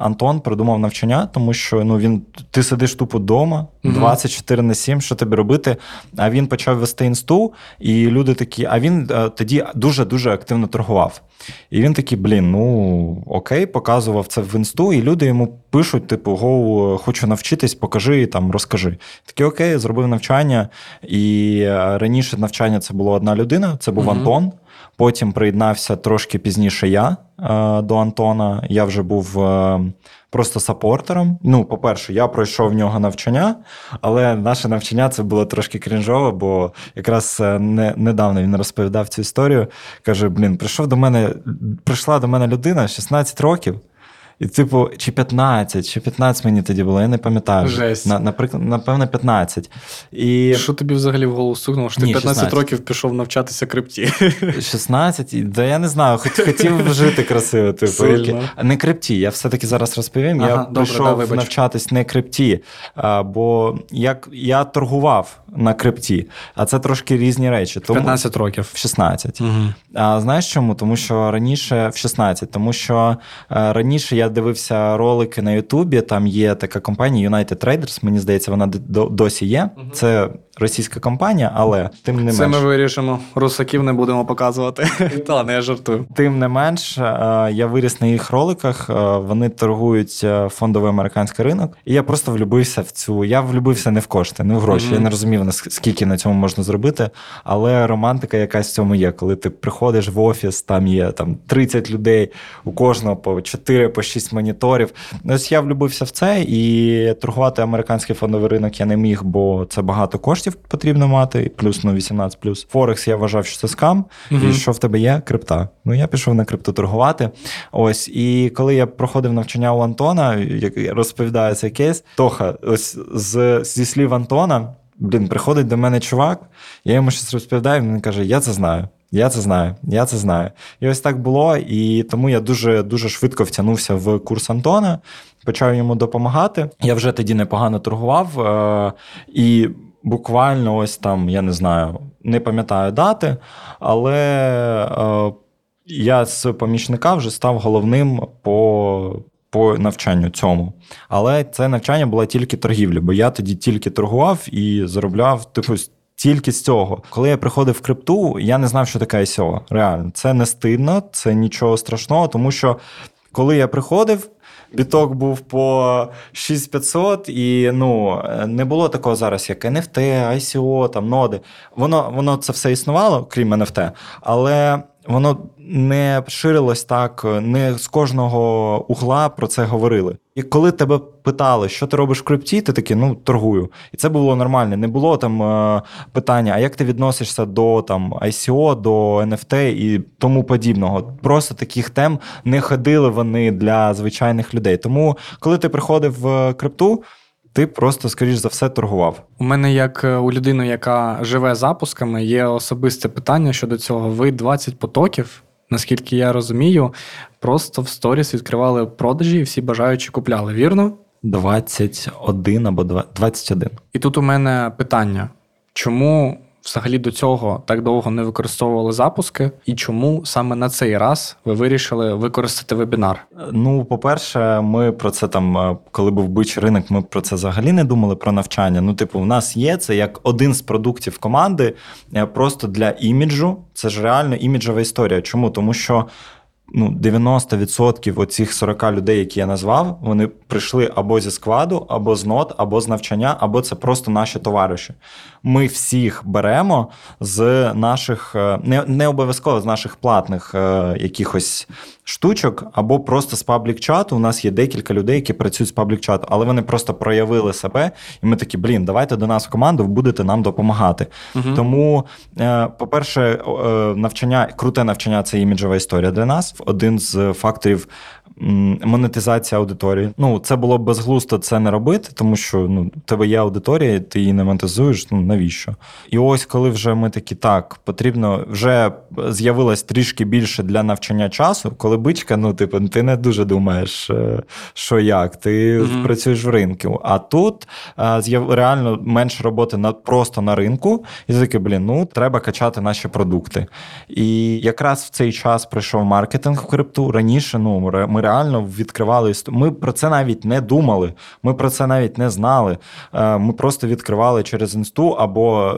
Антон придумав навчання, тому що ну він ти сидиш тупо вдома, Мгм. 24 на 7, що тобі робити. А він почав вести інсту, і люди такі, а він е, тоді дуже-дуже активно торгував. І він такий, блін, ну окей, показував це в інсту, і люди йому пишуть: типу, гоу, хочу навчитись, покажи там, розкажи. Такий окей, зробив навчання. І е, раніше навчання це була одна людина, це був Мгм. Антон. Потім приєднався трошки пізніше я е, до Антона. Я вже був е, просто сапортером. Ну, по-перше, я пройшов в нього навчання, але наше навчання це було трошки крінжове, бо якраз е, не, недавно він розповідав цю історію. Каже: блін, прийшов до мене, прийшла до мене людина 16 років. І, типу, чи 15, чи 15 мені тоді було, я не пам'ятаю. Жесть. На, наприклад, напевно, 15. І Що тобі взагалі в голову стукнуло? Що ти Ні, 15 16. років пішов навчатися крипті? 16, і- да я не знаю, хоч хотів жити красиво. Типу, Сильно. не крипті. Я все-таки зараз розповім. Ага, я добре, прийшов да, навчатись не крипті, а, бо як я торгував на крипті, а це трошки різні речі. Тому 15 років. в 16. Угу. А знаєш чому? Тому що раніше в 16, тому що е, раніше я дивився ролики на Ютубі. Там є така компанія United Traders, мені здається, вона досі є. Це російська компанія, але тим не Це ми вирішимо. Русаків не будемо показувати. Та ладно, я жартую. Тим не менш, е, я виріс на їх роликах. е, Вони торгують е, фондовий американський ринок, і я просто влюбився в цю. Я влюбився не в кошти, не в гроші. Мгм. Я не розумів, скільки на цьому можна зробити. Але романтика якась в цьому є. Коли ти приходиш в офіс, там є там 30 людей, у кожного по 4 по 6 моніторів. Ось я влюбився в це, і торгувати американський фондовий ринок я не міг, бо це багато коштів потрібно мати, плюс ну 18 плюс. Форекс я вважав, що це скам. Мгм. І що в тебе є? Крипта. Ну я пішов на крипту торгувати. Ось, і коли я проходив навчання у Антона, як розповідає цей кейс, Тоха, ось з, зі слів Антона, блін, приходить до мене чувак, я йому щось розповідаю, він каже: Я це знаю. Я це знаю, я це знаю. І ось так було. І тому я дуже дуже швидко втягнувся в курс Антона, почав йому допомагати. Я вже тоді непогано торгував. Е- і буквально ось там, я не знаю, не пам'ятаю дати, але е- я з помічника вже став головним по. По навчанню цьому. Але це навчання було тільки торгівля, бо я тоді тільки торгував і заробляв типу, тільки з цього. Коли я приходив в крипту, я не знав, що таке ICO. Реально, це не стидно, це нічого страшного, тому що коли я приходив. Біток був по 6500, і ну не було такого зараз, як NFT, ICO, там ноди. Воно воно це все існувало, крім NFT, але воно не ширилось так, не з кожного угла про це говорили. І коли тебе питали, що ти робиш в крипті, ти такий, ну торгую. І це було нормально. Не було там е, питання, а як ти відносишся до там ICO, до NFT і тому подібного. Просто таких тем не ходили вони для звичайних людей. Тому, коли ти приходив в крипту, ти просто, скоріш за все, торгував. У мене, як е, у людини, яка живе запусками, є особисте питання щодо цього. Ви 20 потоків, наскільки я розумію, просто в сторіс відкривали продажі і всі бажаючі купляли, вірно? 21 або 20 21. І тут у мене питання: чому взагалі до цього так довго не використовували запуски, і чому саме на цей раз ви вирішили використати вебінар? Ну, по-перше, ми про це там, е, коли був бичий ринок, ми про це взагалі не думали про навчання. Ну, типу, в нас є це як один з продуктів команди, е, просто для іміджу. Це ж реально іміджова історія. Чому? Тому що. ну, 90% оцих 40 людей, які я назвав, вони прийшли або зі складу, або з нот, або з навчання, або це просто наші товариші. Ми всіх беремо з наших, е, не не обов'язково з наших платних е, якихось штучок, або просто з public чату. У нас є декілька людей, які працюють з public чату, але вони просто проявили себе, і ми такі, блін, давайте до нас в команду, будете нам допомагати. Угу. Тому, е, по-перше, навчання, круте навчання це іміджова історія для нас. Один з факторів монетизація аудиторії. Ну, це було б безглусто це не робити, тому що ну, у тебе є аудиторія, ти її не монетизуєш. Ну навіщо? І ось коли вже ми такі так, потрібно вже з'явилось трішки більше для навчання часу, коли бичка, ну типу, ти не дуже думаєш, е, що як, ти mm-hmm. працюєш в ринку. А тут е, реально менше роботи на просто на ринку, і ти такий, блін, ну треба качати наші продукти. І якраз в цей час прийшов маркетинг в крипту. Раніше ну ми реально відкривали Ми про це навіть не думали, ми про це навіть не знали. Е, ми просто відкривали через інсту, або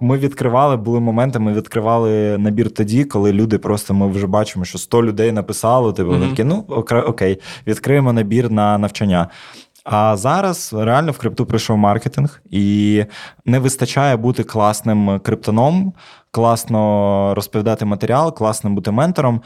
ми відкривали, були моменти, ми відкривали набір тоді, коли люди просто ми вже бачимо, що 100 людей написало, типу, mm-hmm. такі, ну окей, відкриємо набір на навчання. А зараз реально в крипту прийшов маркетинг, і не вистачає бути класним криптоном, класно розповідати матеріал, класно бути ментором.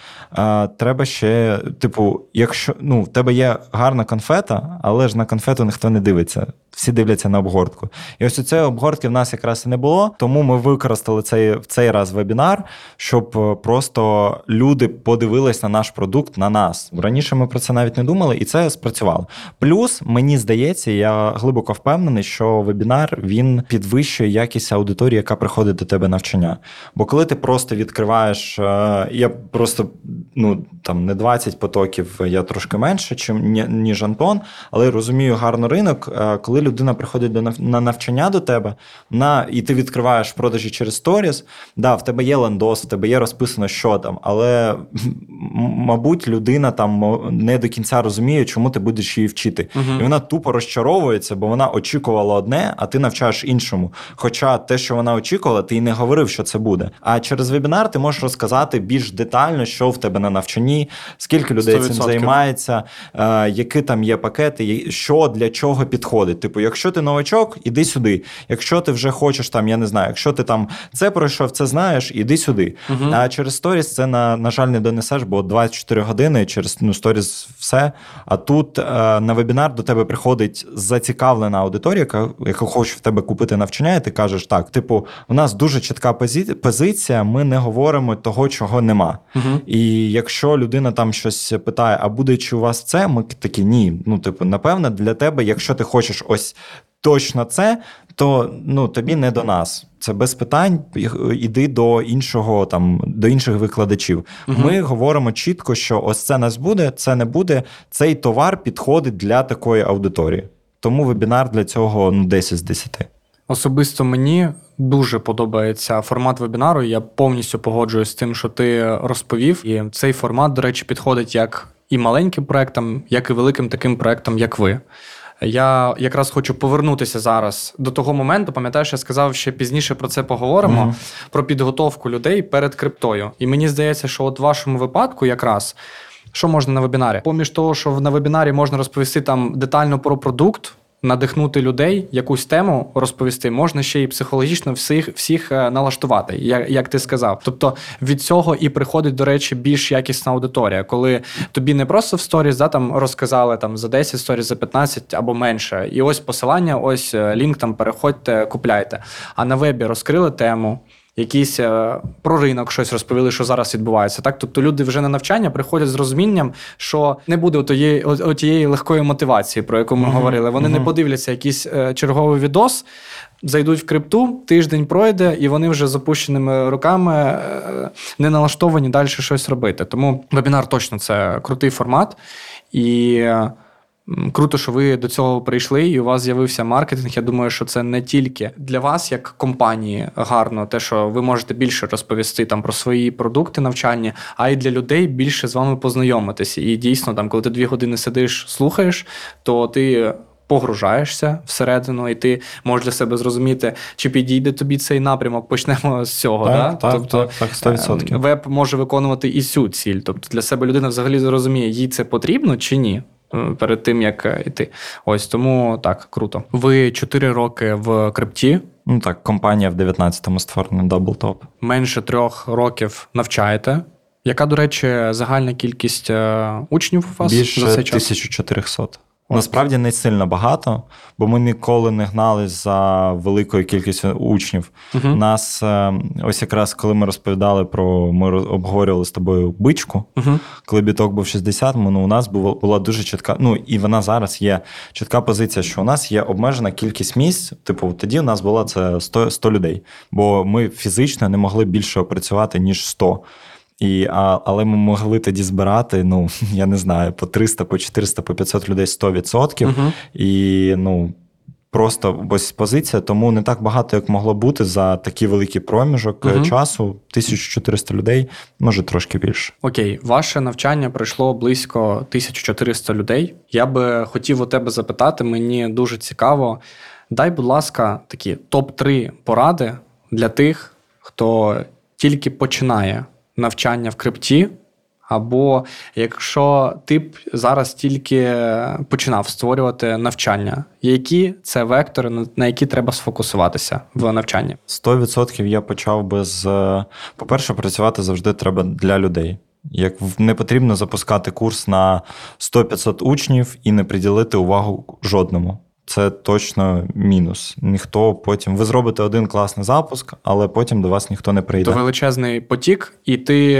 Треба ще, типу, якщо ну, в тебе є гарна конфета, але ж на конфету ніхто не дивиться. Всі дивляться на обгортку. І ось у цієї обгортки в нас якраз і не було. Тому ми використали цей в цей раз вебінар, щоб е, просто люди подивились на наш продукт, на нас. Раніше ми про це навіть не думали, і це спрацювало. Плюс мені здається, я глибоко впевнений, що вебінар він підвищує якість аудиторії, яка приходить до тебе навчання. Бо коли ти просто відкриваєш, е, я просто ну там не 20 потоків, я трошки менше, чим ніж Антон, але розумію гарно ринок. Е, коли людина приходить до на навчання до тебе, на і ти відкриваєш продажі через сторіс, да, в тебе є лендос, в тебе є розписано, що там, але мабуть, людина там не до кінця розуміє, чому ти будеш її вчити, uh і вона тупо розчаровується, бо вона очікувала одне, а ти навчаєш іншому. Хоча те, що вона очікувала, ти й не говорив, що це буде. А через вебінар ти можеш розказати більш детально, що в тебе на навчанні, скільки людей 100%. цим займається, е, які там є пакети, що для чого підходить. Типу, якщо ти новачок, іди сюди. Якщо ти вже хочеш там, я не знаю, якщо ти там це пройшов, це знаєш, іди сюди. uh А через сторіс це на, на жаль не донесеш, бо 24 години через ну, сторіс все. А тут е, на вебінар до тебе приходить зацікавлена аудиторія, яка, яка хоче в тебе купити навчання, і ти кажеш, так, типу, у нас дуже чітка позиція позиція, ми не говоримо того, чого нема. Угу. І якщо людина там щось питає, а буде чи у вас це, ми такі ні. Ну, типу, напевне, для тебе, якщо ти хочеш ось точно це, то ну тобі не до нас. Це без питань. Іди до іншого там до інших викладачів. Угу. Ми говоримо чітко, що ось це нас буде, це не буде. Цей товар підходить для такої аудиторії. Тому вебінар для цього ну 10 з 10. Особисто мені дуже подобається формат вебінару. Я повністю погоджуюсь з тим, що ти розповів. І цей формат, до речі, підходить як і маленьким проектам, як і великим таким проектам, як ви. Я якраз хочу повернутися зараз до того моменту. Пам'ятаєш, я сказав, що пізніше про це поговоримо: mm про підготовку людей перед криптою. І мені здається, що от в вашому випадку якраз. Що можна на вебінарі? Поміж того, що на вебінарі можна розповісти там детально про продукт, надихнути людей, якусь тему розповісти, можна ще й психологічно всіх всіх е, налаштувати, як як ти сказав. Тобто від цього і приходить, до речі, більш якісна аудиторія, коли тобі не просто в сторіс да, там розказали там за 10 сторіс, за 15 або менше. І ось посилання, ось е, лінк там переходьте, купляйте. А на вебі розкрили тему якийсь е, про ринок щось розповіли, що зараз відбувається. Так, тобто люди вже на навчання приходять з розумінням, що не буде отієї, отієї легкої мотивації, про яку ми uh-huh. говорили. Вони uh-huh. не подивляться якийсь е, черговий відос. Зайдуть в крипту, тиждень пройде, і вони вже з опущеними руками е, не налаштовані далі щось робити. Тому вебінар точно це крутий формат. І Круто, що ви до цього прийшли, і у вас з'явився маркетинг. Я думаю, що це не тільки для вас, як компанії, гарно, те, що ви можете більше розповісти там про свої продукти навчальні, а й для людей більше з вами познайомитися. І дійсно, там, коли ти дві години сидиш, слухаєш, то ти погружаєшся всередину, і ти можеш для себе зрозуміти, чи підійде тобі цей напрямок. Почнемо з цього. Так, да? так, тобто так, так, 100%. е, веб може виконувати і цю ціль. Тобто для себе людина взагалі зрозуміє, їй це потрібно чи ні. Е, Перед тим як е, йти, ось тому так круто. Ви 4 роки в крипті, Ну так, компанія в 19-му створена DoubleTop. менше трьох років навчаєте. Яка, до речі, загальна кількість е, учнів у вас Більше за цей час? 1400. Насправді не сильно багато, бо ми ніколи не гнались за великою кількістю учнів. Мгм. Нас е, ось якраз коли ми розповідали про ми обговорювали з тобою бичку, Угу. коли біток був 60, ну, у нас було, була дуже чітка. Ну і вона зараз є чітка позиція, що у нас є обмежена кількість місць. Типу, тоді у нас була це 100, 100 людей, бо ми фізично не могли більше опрацювати, ніж 100. І, а, але ми могли тоді збирати, ну я не знаю, по 300, по 400, по 500 людей 100%. Угу. І ну просто ось позиція, тому не так багато, як могло бути за такий великий проміжок Мгм. часу. 1400 людей, може трошки більше. Окей, ваше навчання пройшло близько 1400 людей. Я би хотів у тебе запитати, мені дуже цікаво. Дай, будь ласка, такі топ-3 поради для тих, хто тільки починає навчання в крипті. Або якщо ти б зараз тільки починав створювати навчання, які це вектори, на- які треба сфокусуватися в навчанні? 100% я почав би з. е, По-перше, працювати завжди треба для людей. Як не потрібно запускати курс на 100-500 учнів і не приділити увагу жодному. Це точно мінус. Ніхто потім. Ви зробите один класний запуск, але потім до вас ніхто не прийде. То величезний потік, і ти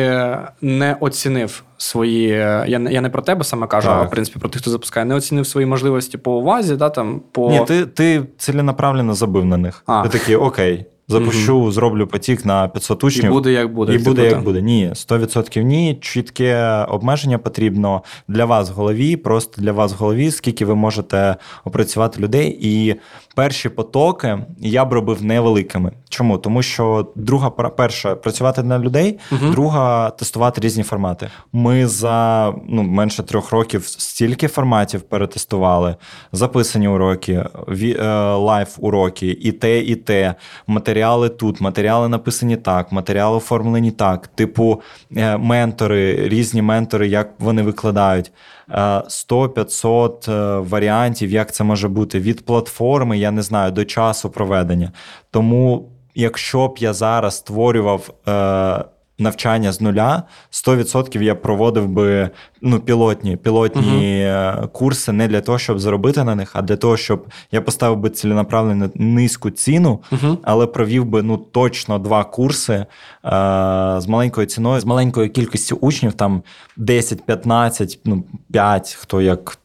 не оцінив свої. Я не я не про тебе саме кажу, Так. а в принципі про тих, хто запускає, не оцінив свої можливості по увазі, да, там по Ні, ти, ти ціленаправленно забив на них. А. Ти такий, окей, запущу, зроблю потік на 500 і учнів. буде як буде. І буде як буде. Ні, 100% ні. Чітке обмеження потрібно для вас в голові, просто для вас в голові, скільки ви можете опрацювати людей. І перші потоки я б робив невеликими. Чому? Тому що друга перша працювати на людей, Мгм. друга тестувати різні формати. Ми за ну, менше трьох років стільки форматів перетестували, записані уроки, ві- е, live уроки, і те, і те, матеріали тут, матеріали написані так, матеріали оформлені так, типу е, ментори, різні ментори, як вони викладають. Е, 100-500 е, варіантів, як це може бути від платформи, я не знаю, до часу проведення. Тому, якщо б я зараз створював е, навчання з нуля, 100% я проводив би ну, пілотні, пілотні е, курси не для того, щоб заробити на них, а для того, щоб я поставив би ціленаправленно низьку ціну, Мгм. але провів би ну точно два курси е, з маленькою ціною, з маленькою кількістю учнів, там 10, 15, ну 5, хто як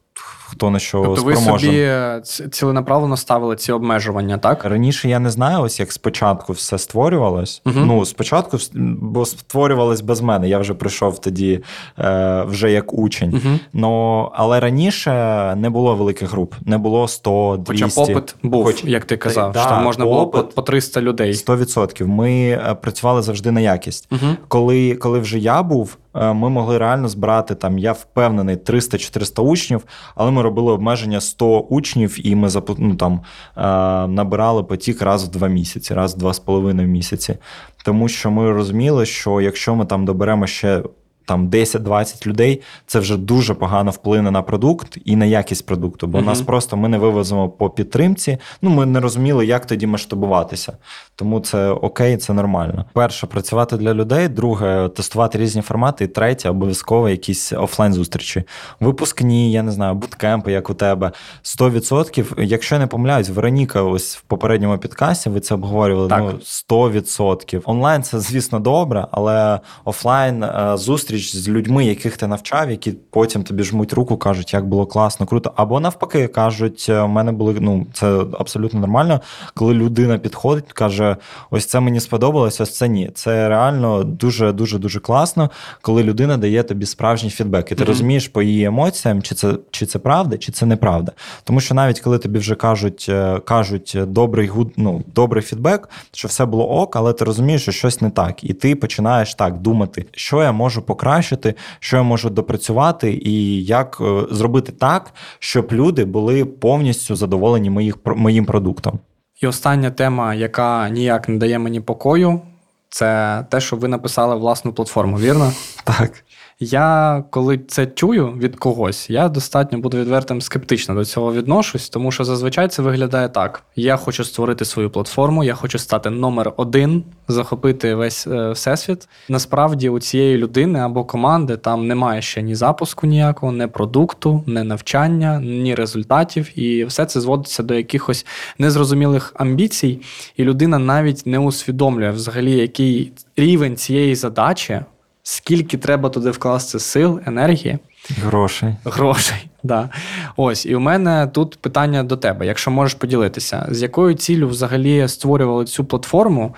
хто на що Тобто ви спроможен. собі ц- ціленаправленно ставили ці обмежування, так? Раніше я не знаю, ось як спочатку все створювалось. Мгм. Ну, спочатку, бо створювалось без мене. Я вже прийшов тоді е, вже як учень. Угу. Но, але раніше не було великих груп, не було 100, 200. Хоча попит був, Хоч- як ти казав, Да, що там можна було по, попит. по 300 людей. 100%. Ми е, працювали завжди на якість. Угу. Коли, коли вже я був, е, ми могли реально збирати там, я впевнений, 300-400 учнів, але ми робили обмеження 100 учнів, і ми ну, там, е, набирали потік раз в два місяці, раз в два з половиною місяці. Тому що ми розуміли, що якщо ми там доберемо ще. Там 10-20 людей, це вже дуже погано вплине на продукт і на якість продукту, бо Мгм. нас просто ми не вивеземо по підтримці. Ну ми не розуміли, як тоді масштабуватися. Тому це окей, це нормально. Перше, працювати для людей. Друге, тестувати різні формати. І третє, обов'язково якісь офлайн зустрічі. Випускні, я не знаю, буткемпи, як у тебе. 100%. Якщо я не помиляюсь, Вероніка, ось в попередньому підкасті ви це обговорювали. Так. Ну 100%. Онлайн це, звісно, добре, але офлайн е, зустріч з людьми, яких ти навчав, які потім тобі жмуть руку, кажуть, як було класно, круто. Або навпаки, кажуть, е, у мене були ну це абсолютно нормально, коли людина підходить, каже: ось це мені сподобалось, ось це ні. Це реально дуже дуже дуже класно, коли людина дає тобі справжній фідбек, і ти Мгм. розумієш по її емоціям, чи це чи це правда, чи це неправда. Тому що навіть коли тобі вже кажуть, е, кажуть добрий good, ну, добрий фідбек, що все було ок, але ти розумієш, що щось не так, і ти починаєш так думати, що я можу покращити. Покращити, що я можу допрацювати, і як е, зробити так, щоб люди були повністю задоволені моїх, моїм продуктом. І остання тема, яка ніяк не дає мені покою, це те, що ви написали власну платформу, вірно? Так. Я коли це чую від когось, я достатньо буду відвертим скептично до цього відношусь, тому що зазвичай це виглядає так: я хочу створити свою платформу, я хочу стати номер один, захопити весь е, всесвіт. Насправді, у цієї людини або команди там немає ще ні запуску ніякого, ні продукту, ні навчання, ні результатів, і все це зводиться до якихось незрозумілих амбіцій, і людина навіть не усвідомлює взагалі, який рівень цієї задачі скільки треба туди вкласти сил, енергії. Грошей. Грошей, да. Ось, і у мене тут питання до тебе, якщо можеш поділитися, з якою ціллю взагалі створювали цю платформу,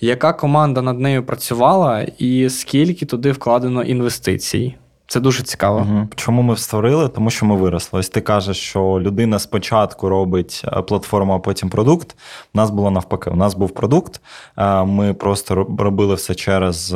яка команда над нею працювала, і скільки туди вкладено інвестицій? Це дуже цікаво. Угу. Чому ми створили? Тому що ми виросли. Ось ти кажеш, що людина спочатку робить е, платформу, а потім продукт. У нас було навпаки. У нас був продукт. Е, ми просто робили все через.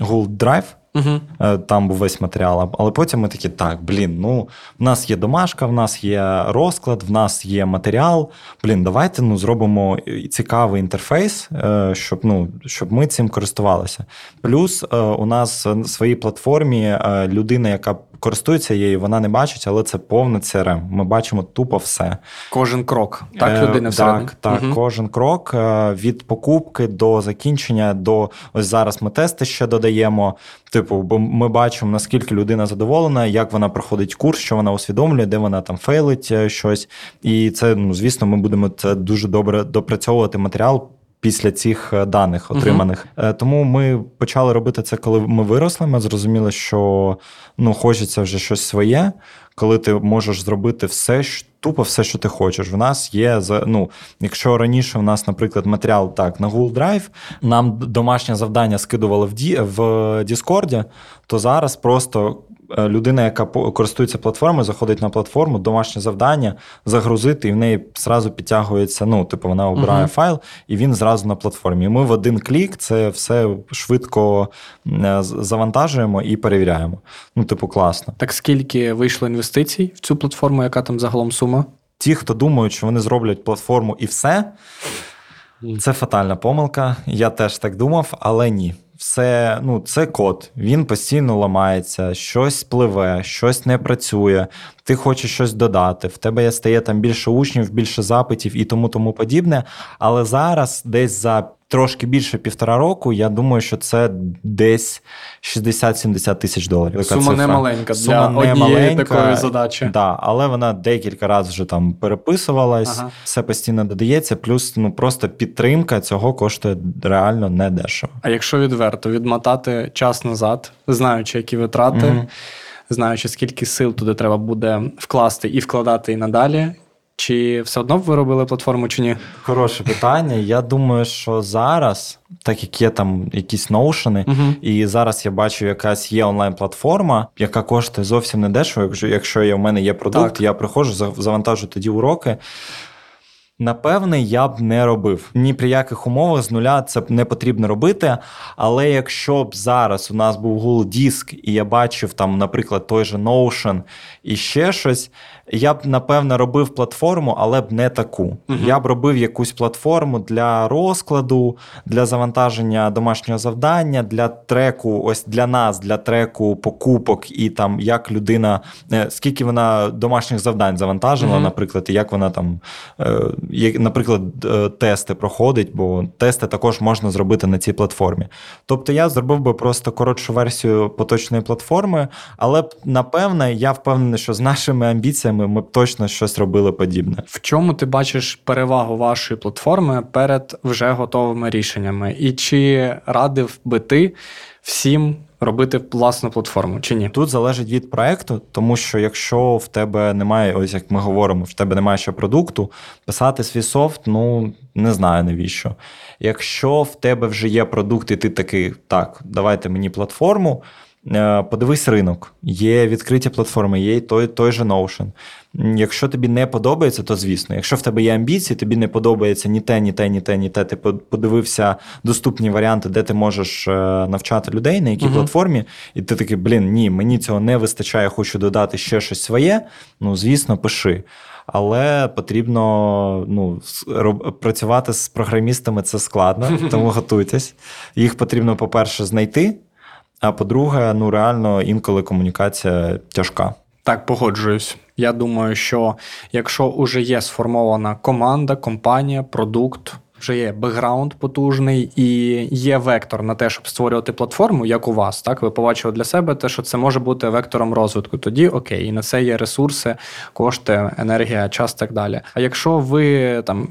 Google Drive, Угу. Там був весь матеріал. Але потім ми такі, так, блін, ну в нас є домашка, в нас є розклад, в нас є матеріал. Блін, давайте ну, зробимо цікавий інтерфейс, е, щоб ну, щоб ми цим користувалися. Плюс е, у нас на своїй платформі людина, яка користується її, вона не бачить, але це повне CRM. Ми бачимо тупо все. Кожен крок. Так, людина всередині? Так, так, угу. кожен крок від покупки до закінчення, до ось зараз ми тести ще додаємо. Типу, бо ми бачимо, наскільки людина задоволена, як вона проходить курс, що вона усвідомлює, де вона там фейлить е, щось. І це, ну звісно, ми будемо це дуже добре допрацьовувати матеріал. Після цих е, даних отриманих, uh-huh. тому ми почали робити це, коли ми виросли. Ми зрозуміли, що ну хочеться вже щось своє, коли ти можеш зробити все, тупо все, що ти хочеш. В нас є ну, якщо раніше в нас, наприклад, матеріал так на Google Drive, нам домашнє завдання скидували в Ді в Discord, то зараз просто людина, яка користується платформою, заходить на платформу, домашнє завдання, загрузити, і в неї зразу підтягується. Ну, типу, вона обирає uh-huh. файл, і він зразу на платформі. І Ми в один клік це все швидко е, завантажуємо і перевіряємо. Ну, типу, класно. Так скільки вийшло інвестицій в цю платформу, яка там загалом сума? Ті, хто думають, що вони зроблять платформу і все. Це фатальна помилка. Я теж так думав, але ні все, ну, це код, він постійно ламається, щось пливе, щось не працює, ти хочеш щось додати, в тебе стає там більше учнів, більше запитів і тому тому подібне. Але зараз, десь за трошки більше півтора року, я думаю, що це десь 60-70 тисяч доларів. Сума не маленька для не однієї маленька, такої задачі. Да, але вона декілька разів вже там переписувалась, ага. все постійно додається, плюс ну просто підтримка цього коштує реально не дешево. А якщо відверто відмотати час назад, знаючи, які витрати. Mm-hmm знаючи, скільки сил туди треба буде вкласти і вкладати і надалі. Чи все одно ви робили платформу чи ні? Хороше питання. Я думаю, що зараз, так як є там якісь ноушени, uh і зараз я бачу, якась є онлайн-платформа, яка коштує зовсім не дешево. Якщо якщо є, в мене є продукт, так. я приходжу, завантажу тоді уроки. Напевне, я б не робив. Ні при яких умовах з нуля це б не потрібно робити. Але якщо б зараз у нас був Google Диск, і я бачив там, наприклад, той же Notion і ще щось, я б напевно робив платформу, але б не таку. Угу. Я б робив якусь платформу для розкладу, для завантаження домашнього завдання, для треку, ось для нас, для треку покупок і там як людина, е, скільки вона домашніх завдань завантажила, угу. наприклад, і як вона там, е, наприклад, е, тести проходить, бо тести також можна зробити на цій платформі. Тобто я зробив би просто коротшу версію поточної платформи, але напевне, я впевнений, що з нашими амбіціями ми б точно щось робили подібне. В чому ти бачиш перевагу вашої платформи перед вже готовими рішеннями? І чи радив би ти всім робити власну платформу чи ні? Тут залежить від проекту, тому що якщо в тебе немає, ось як ми говоримо, в тебе немає ще продукту, писати свій софт, ну не знаю навіщо. Якщо в тебе вже є продукт, і ти такий, так, давайте мені платформу подивись ринок, є відкриті платформи, є той той же Notion. Якщо тобі не подобається, то звісно. Якщо в тебе є амбіції, тобі не подобається ні те, ні те, ні те, ні те. Ти подивився доступні варіанти, де ти можеш е, навчати людей, на якій uh платформі, і ти такий, блін, ні, мені цього не вистачає, хочу додати ще щось своє. Ну, звісно, пиши. Але потрібно ну, працювати з програмістами це складно, тому готуйтесь. Їх потрібно, по-перше, знайти. А по-друге, ну реально інколи комунікація тяжка. Так, погоджуюсь. Я думаю, що якщо вже є сформована команда, компанія, продукт, вже є бекграунд потужний і є вектор на те, щоб створювати платформу, як у вас, так ви побачили для себе те, що це може бути вектором розвитку. Тоді окей, і на це є ресурси, кошти, енергія, час так далі. А якщо ви там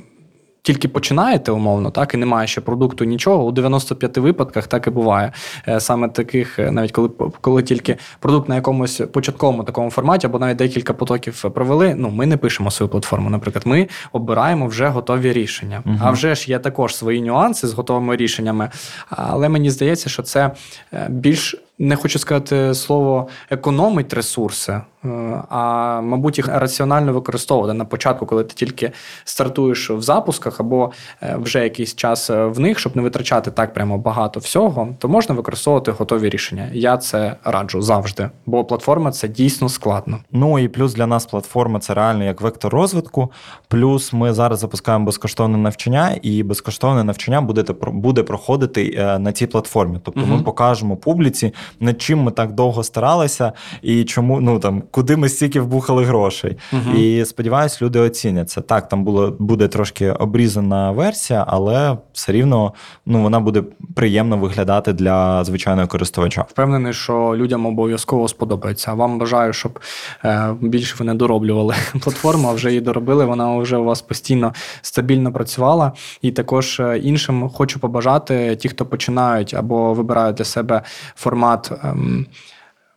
тільки починаєте умовно, так і немає ще продукту нічого. У 95 випадках так і буває. Е, саме таких, е, навіть коли коли тільки продукт на якомусь початковому такому форматі, або навіть декілька потоків провели. Ну, ми не пишемо свою платформу. Наприклад, ми обираємо вже готові рішення. Угу. А вже ж є також свої нюанси з готовими рішеннями. Але мені здається, що це е, більш не хочу сказати слово економить ресурси, е, а мабуть, їх раціонально використовувати на початку, коли ти тільки стартуєш в запусках або е, вже якийсь час е, в них, щоб не витрачати так прямо багато всього, то можна використовувати готові рішення. Я це раджу завжди, бо платформа це дійсно складно. Ну і плюс для нас платформа це реально як вектор розвитку. Плюс ми зараз запускаємо безкоштовне навчання, і безкоштовне навчання буде буде проходити на цій платформі. Тобто, угу. ми покажемо публіці над чим ми так довго старалися, і чому ну там куди ми стільки вбухали грошей. Угу. І сподіваюсь, люди оцінять це. Так, там було буде трошки обрізана версія, але все рівно ну вона буде приємно виглядати для звичайного користувача. Впевнений, що людям обов'язково сподобається. А вам бажаю, щоб е, більше ви не дороблювали платформу, а вже її доробили. Вона вже у вас постійно стабільно працювала. І також е, іншим хочу побажати ті, хто починають або вибирають для себе формат формат ем,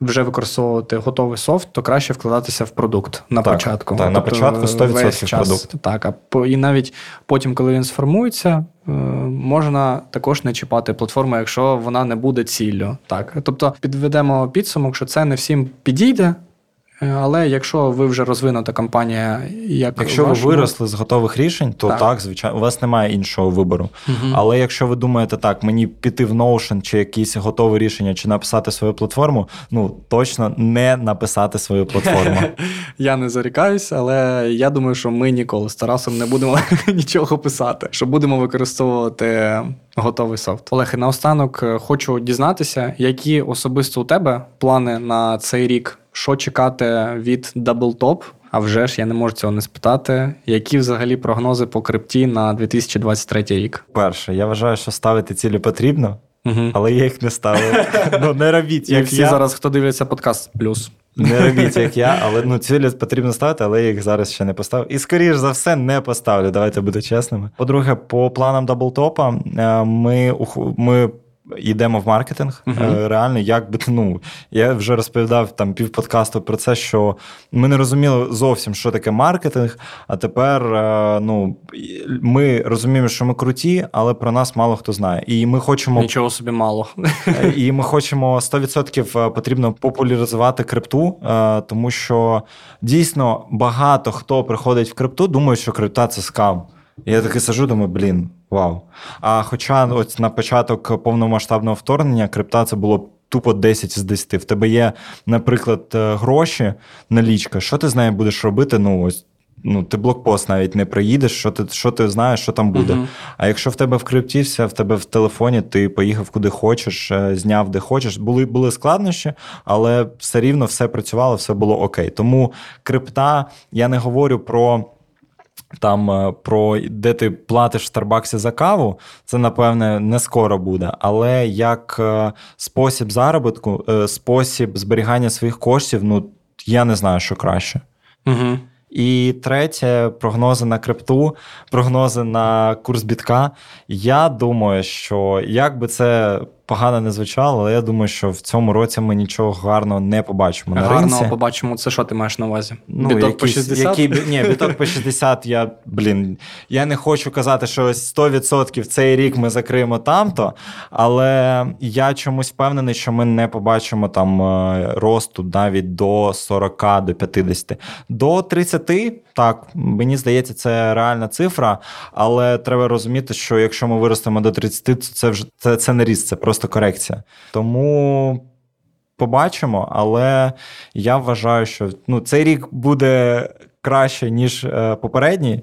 вже використовувати готовий софт, то краще вкладатися в продукт на так, початку. Так, тобто, на початку 100% час, продукт. Так, а по, і навіть потім, коли він сформується, е, можна також не чіпати платформу, якщо вона не буде ціллю. Так, тобто підведемо підсумок, що це не всім підійде. Е, але якщо ви вже розвинута компанія, як якщо вашому... ви виросли з готових рішень, то так, так звичайно, у вас немає іншого вибору. Угу. Але якщо ви думаєте, так, мені піти в Notion чи якісь готове рішення, чи написати свою платформу, ну точно не написати свою платформу. Я не зарікаюсь, але я думаю, що ми ніколи з Тарасом не будемо нічого писати, що будемо використовувати готовий софт. Олег, і наостанок е, хочу дізнатися, які особисто у тебе плани на цей рік що чекати від Даблтоп? А вже ж я не можу цього не спитати. Які взагалі прогнози по крипті на 2023 рік? Перше, я вважаю, що ставити цілі потрібно, угу. але я їх не ставив. Ну не робіть, як всі я. зараз, хто дивиться подкаст, плюс. Не робіть, як я, але ну цілі потрібно ставити, але я їх зараз ще не поставив. І, скоріш за все, не поставлю. Давайте бути чесними. По-друге, по планам даблтопа е, ми ми йдемо в маркетинг. Uh-huh. Реально, як би ну, я вже розповідав там півподкасту про це, що ми не розуміли зовсім, що таке маркетинг. А тепер е, ну, ми розуміємо, що ми круті, але про нас мало хто знає. І ми хочемо нічого собі мало. Е, і ми хочемо 100% потрібно популяризувати крипту, тому що дійсно багато хто приходить в крипту, думає, що крипта це скам. І я такий сижу, думаю, блін, вау. А хоча ось на початок повномасштабного вторгнення крипта це було тупо 10 з 10. В тебе є, наприклад, е, гроші, налічка. Що ти з нею будеш робити? Ну, ось. Ну, ти блокпост навіть не приїдеш, що ти що ти знаєш, що там буде. Uh-huh. А якщо в тебе в крипті, все в тебе в телефоні, ти поїхав куди хочеш, е, зняв де хочеш. Були були складнощі, але все рівно все працювало, все було окей. Тому крипта, я не говорю про там е, про де ти платиш в Старбаксі за каву, це напевне не скоро буде. Але як е, спосіб заробітку, е, спосіб зберігання своїх коштів, ну я не знаю, що краще. Угу. І третє, прогнози на крипту, прогнози на курс бітка. Я думаю, що як би це погано не звучало, але я думаю, що в цьому році ми нічого гарного не побачимо. на Гарно ринці. побачимо, це що ти маєш на увазі? Ну, Біток якийсь, по 60? Який, ні, біток по 60, я, блін, я не хочу казати, що ось 100% цей рік ми закриємо тамто, але я чомусь впевнений, що ми не побачимо там е, росту навіть до 40, до 50. До 30, так, мені здається, це реальна цифра, але треба розуміти, що якщо ми виростемо до 30, то це вже це, це не ріст, це просто корекція. Тому побачимо, але я вважаю, що ну, цей рік буде краще, ніж е, попередній.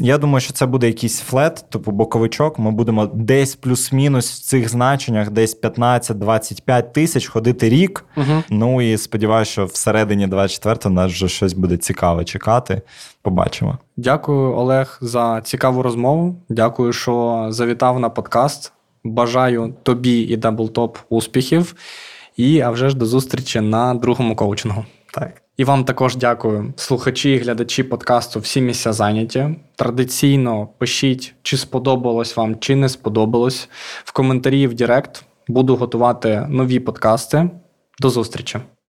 Я думаю, що це буде якийсь флет, типу боковичок. Ми будемо десь плюс-мінус в цих значеннях, десь 15-25 тисяч ходити рік. Угу. Ну і сподіваюся, що всередині 24-го нас вже щось буде цікаве чекати. Побачимо. Дякую, Олег, за цікаву розмову. Дякую, що завітав на подкаст. Бажаю тобі і Даблтоп успіхів. І а вже ж до зустрічі на другому коучингу. Так. І вам також дякую, слухачі і глядачі подкасту Всі місця зайняті. Традиційно пишіть, чи сподобалось вам, чи не сподобалось. В коментарі в Директ буду готувати нові подкасти. До зустрічі!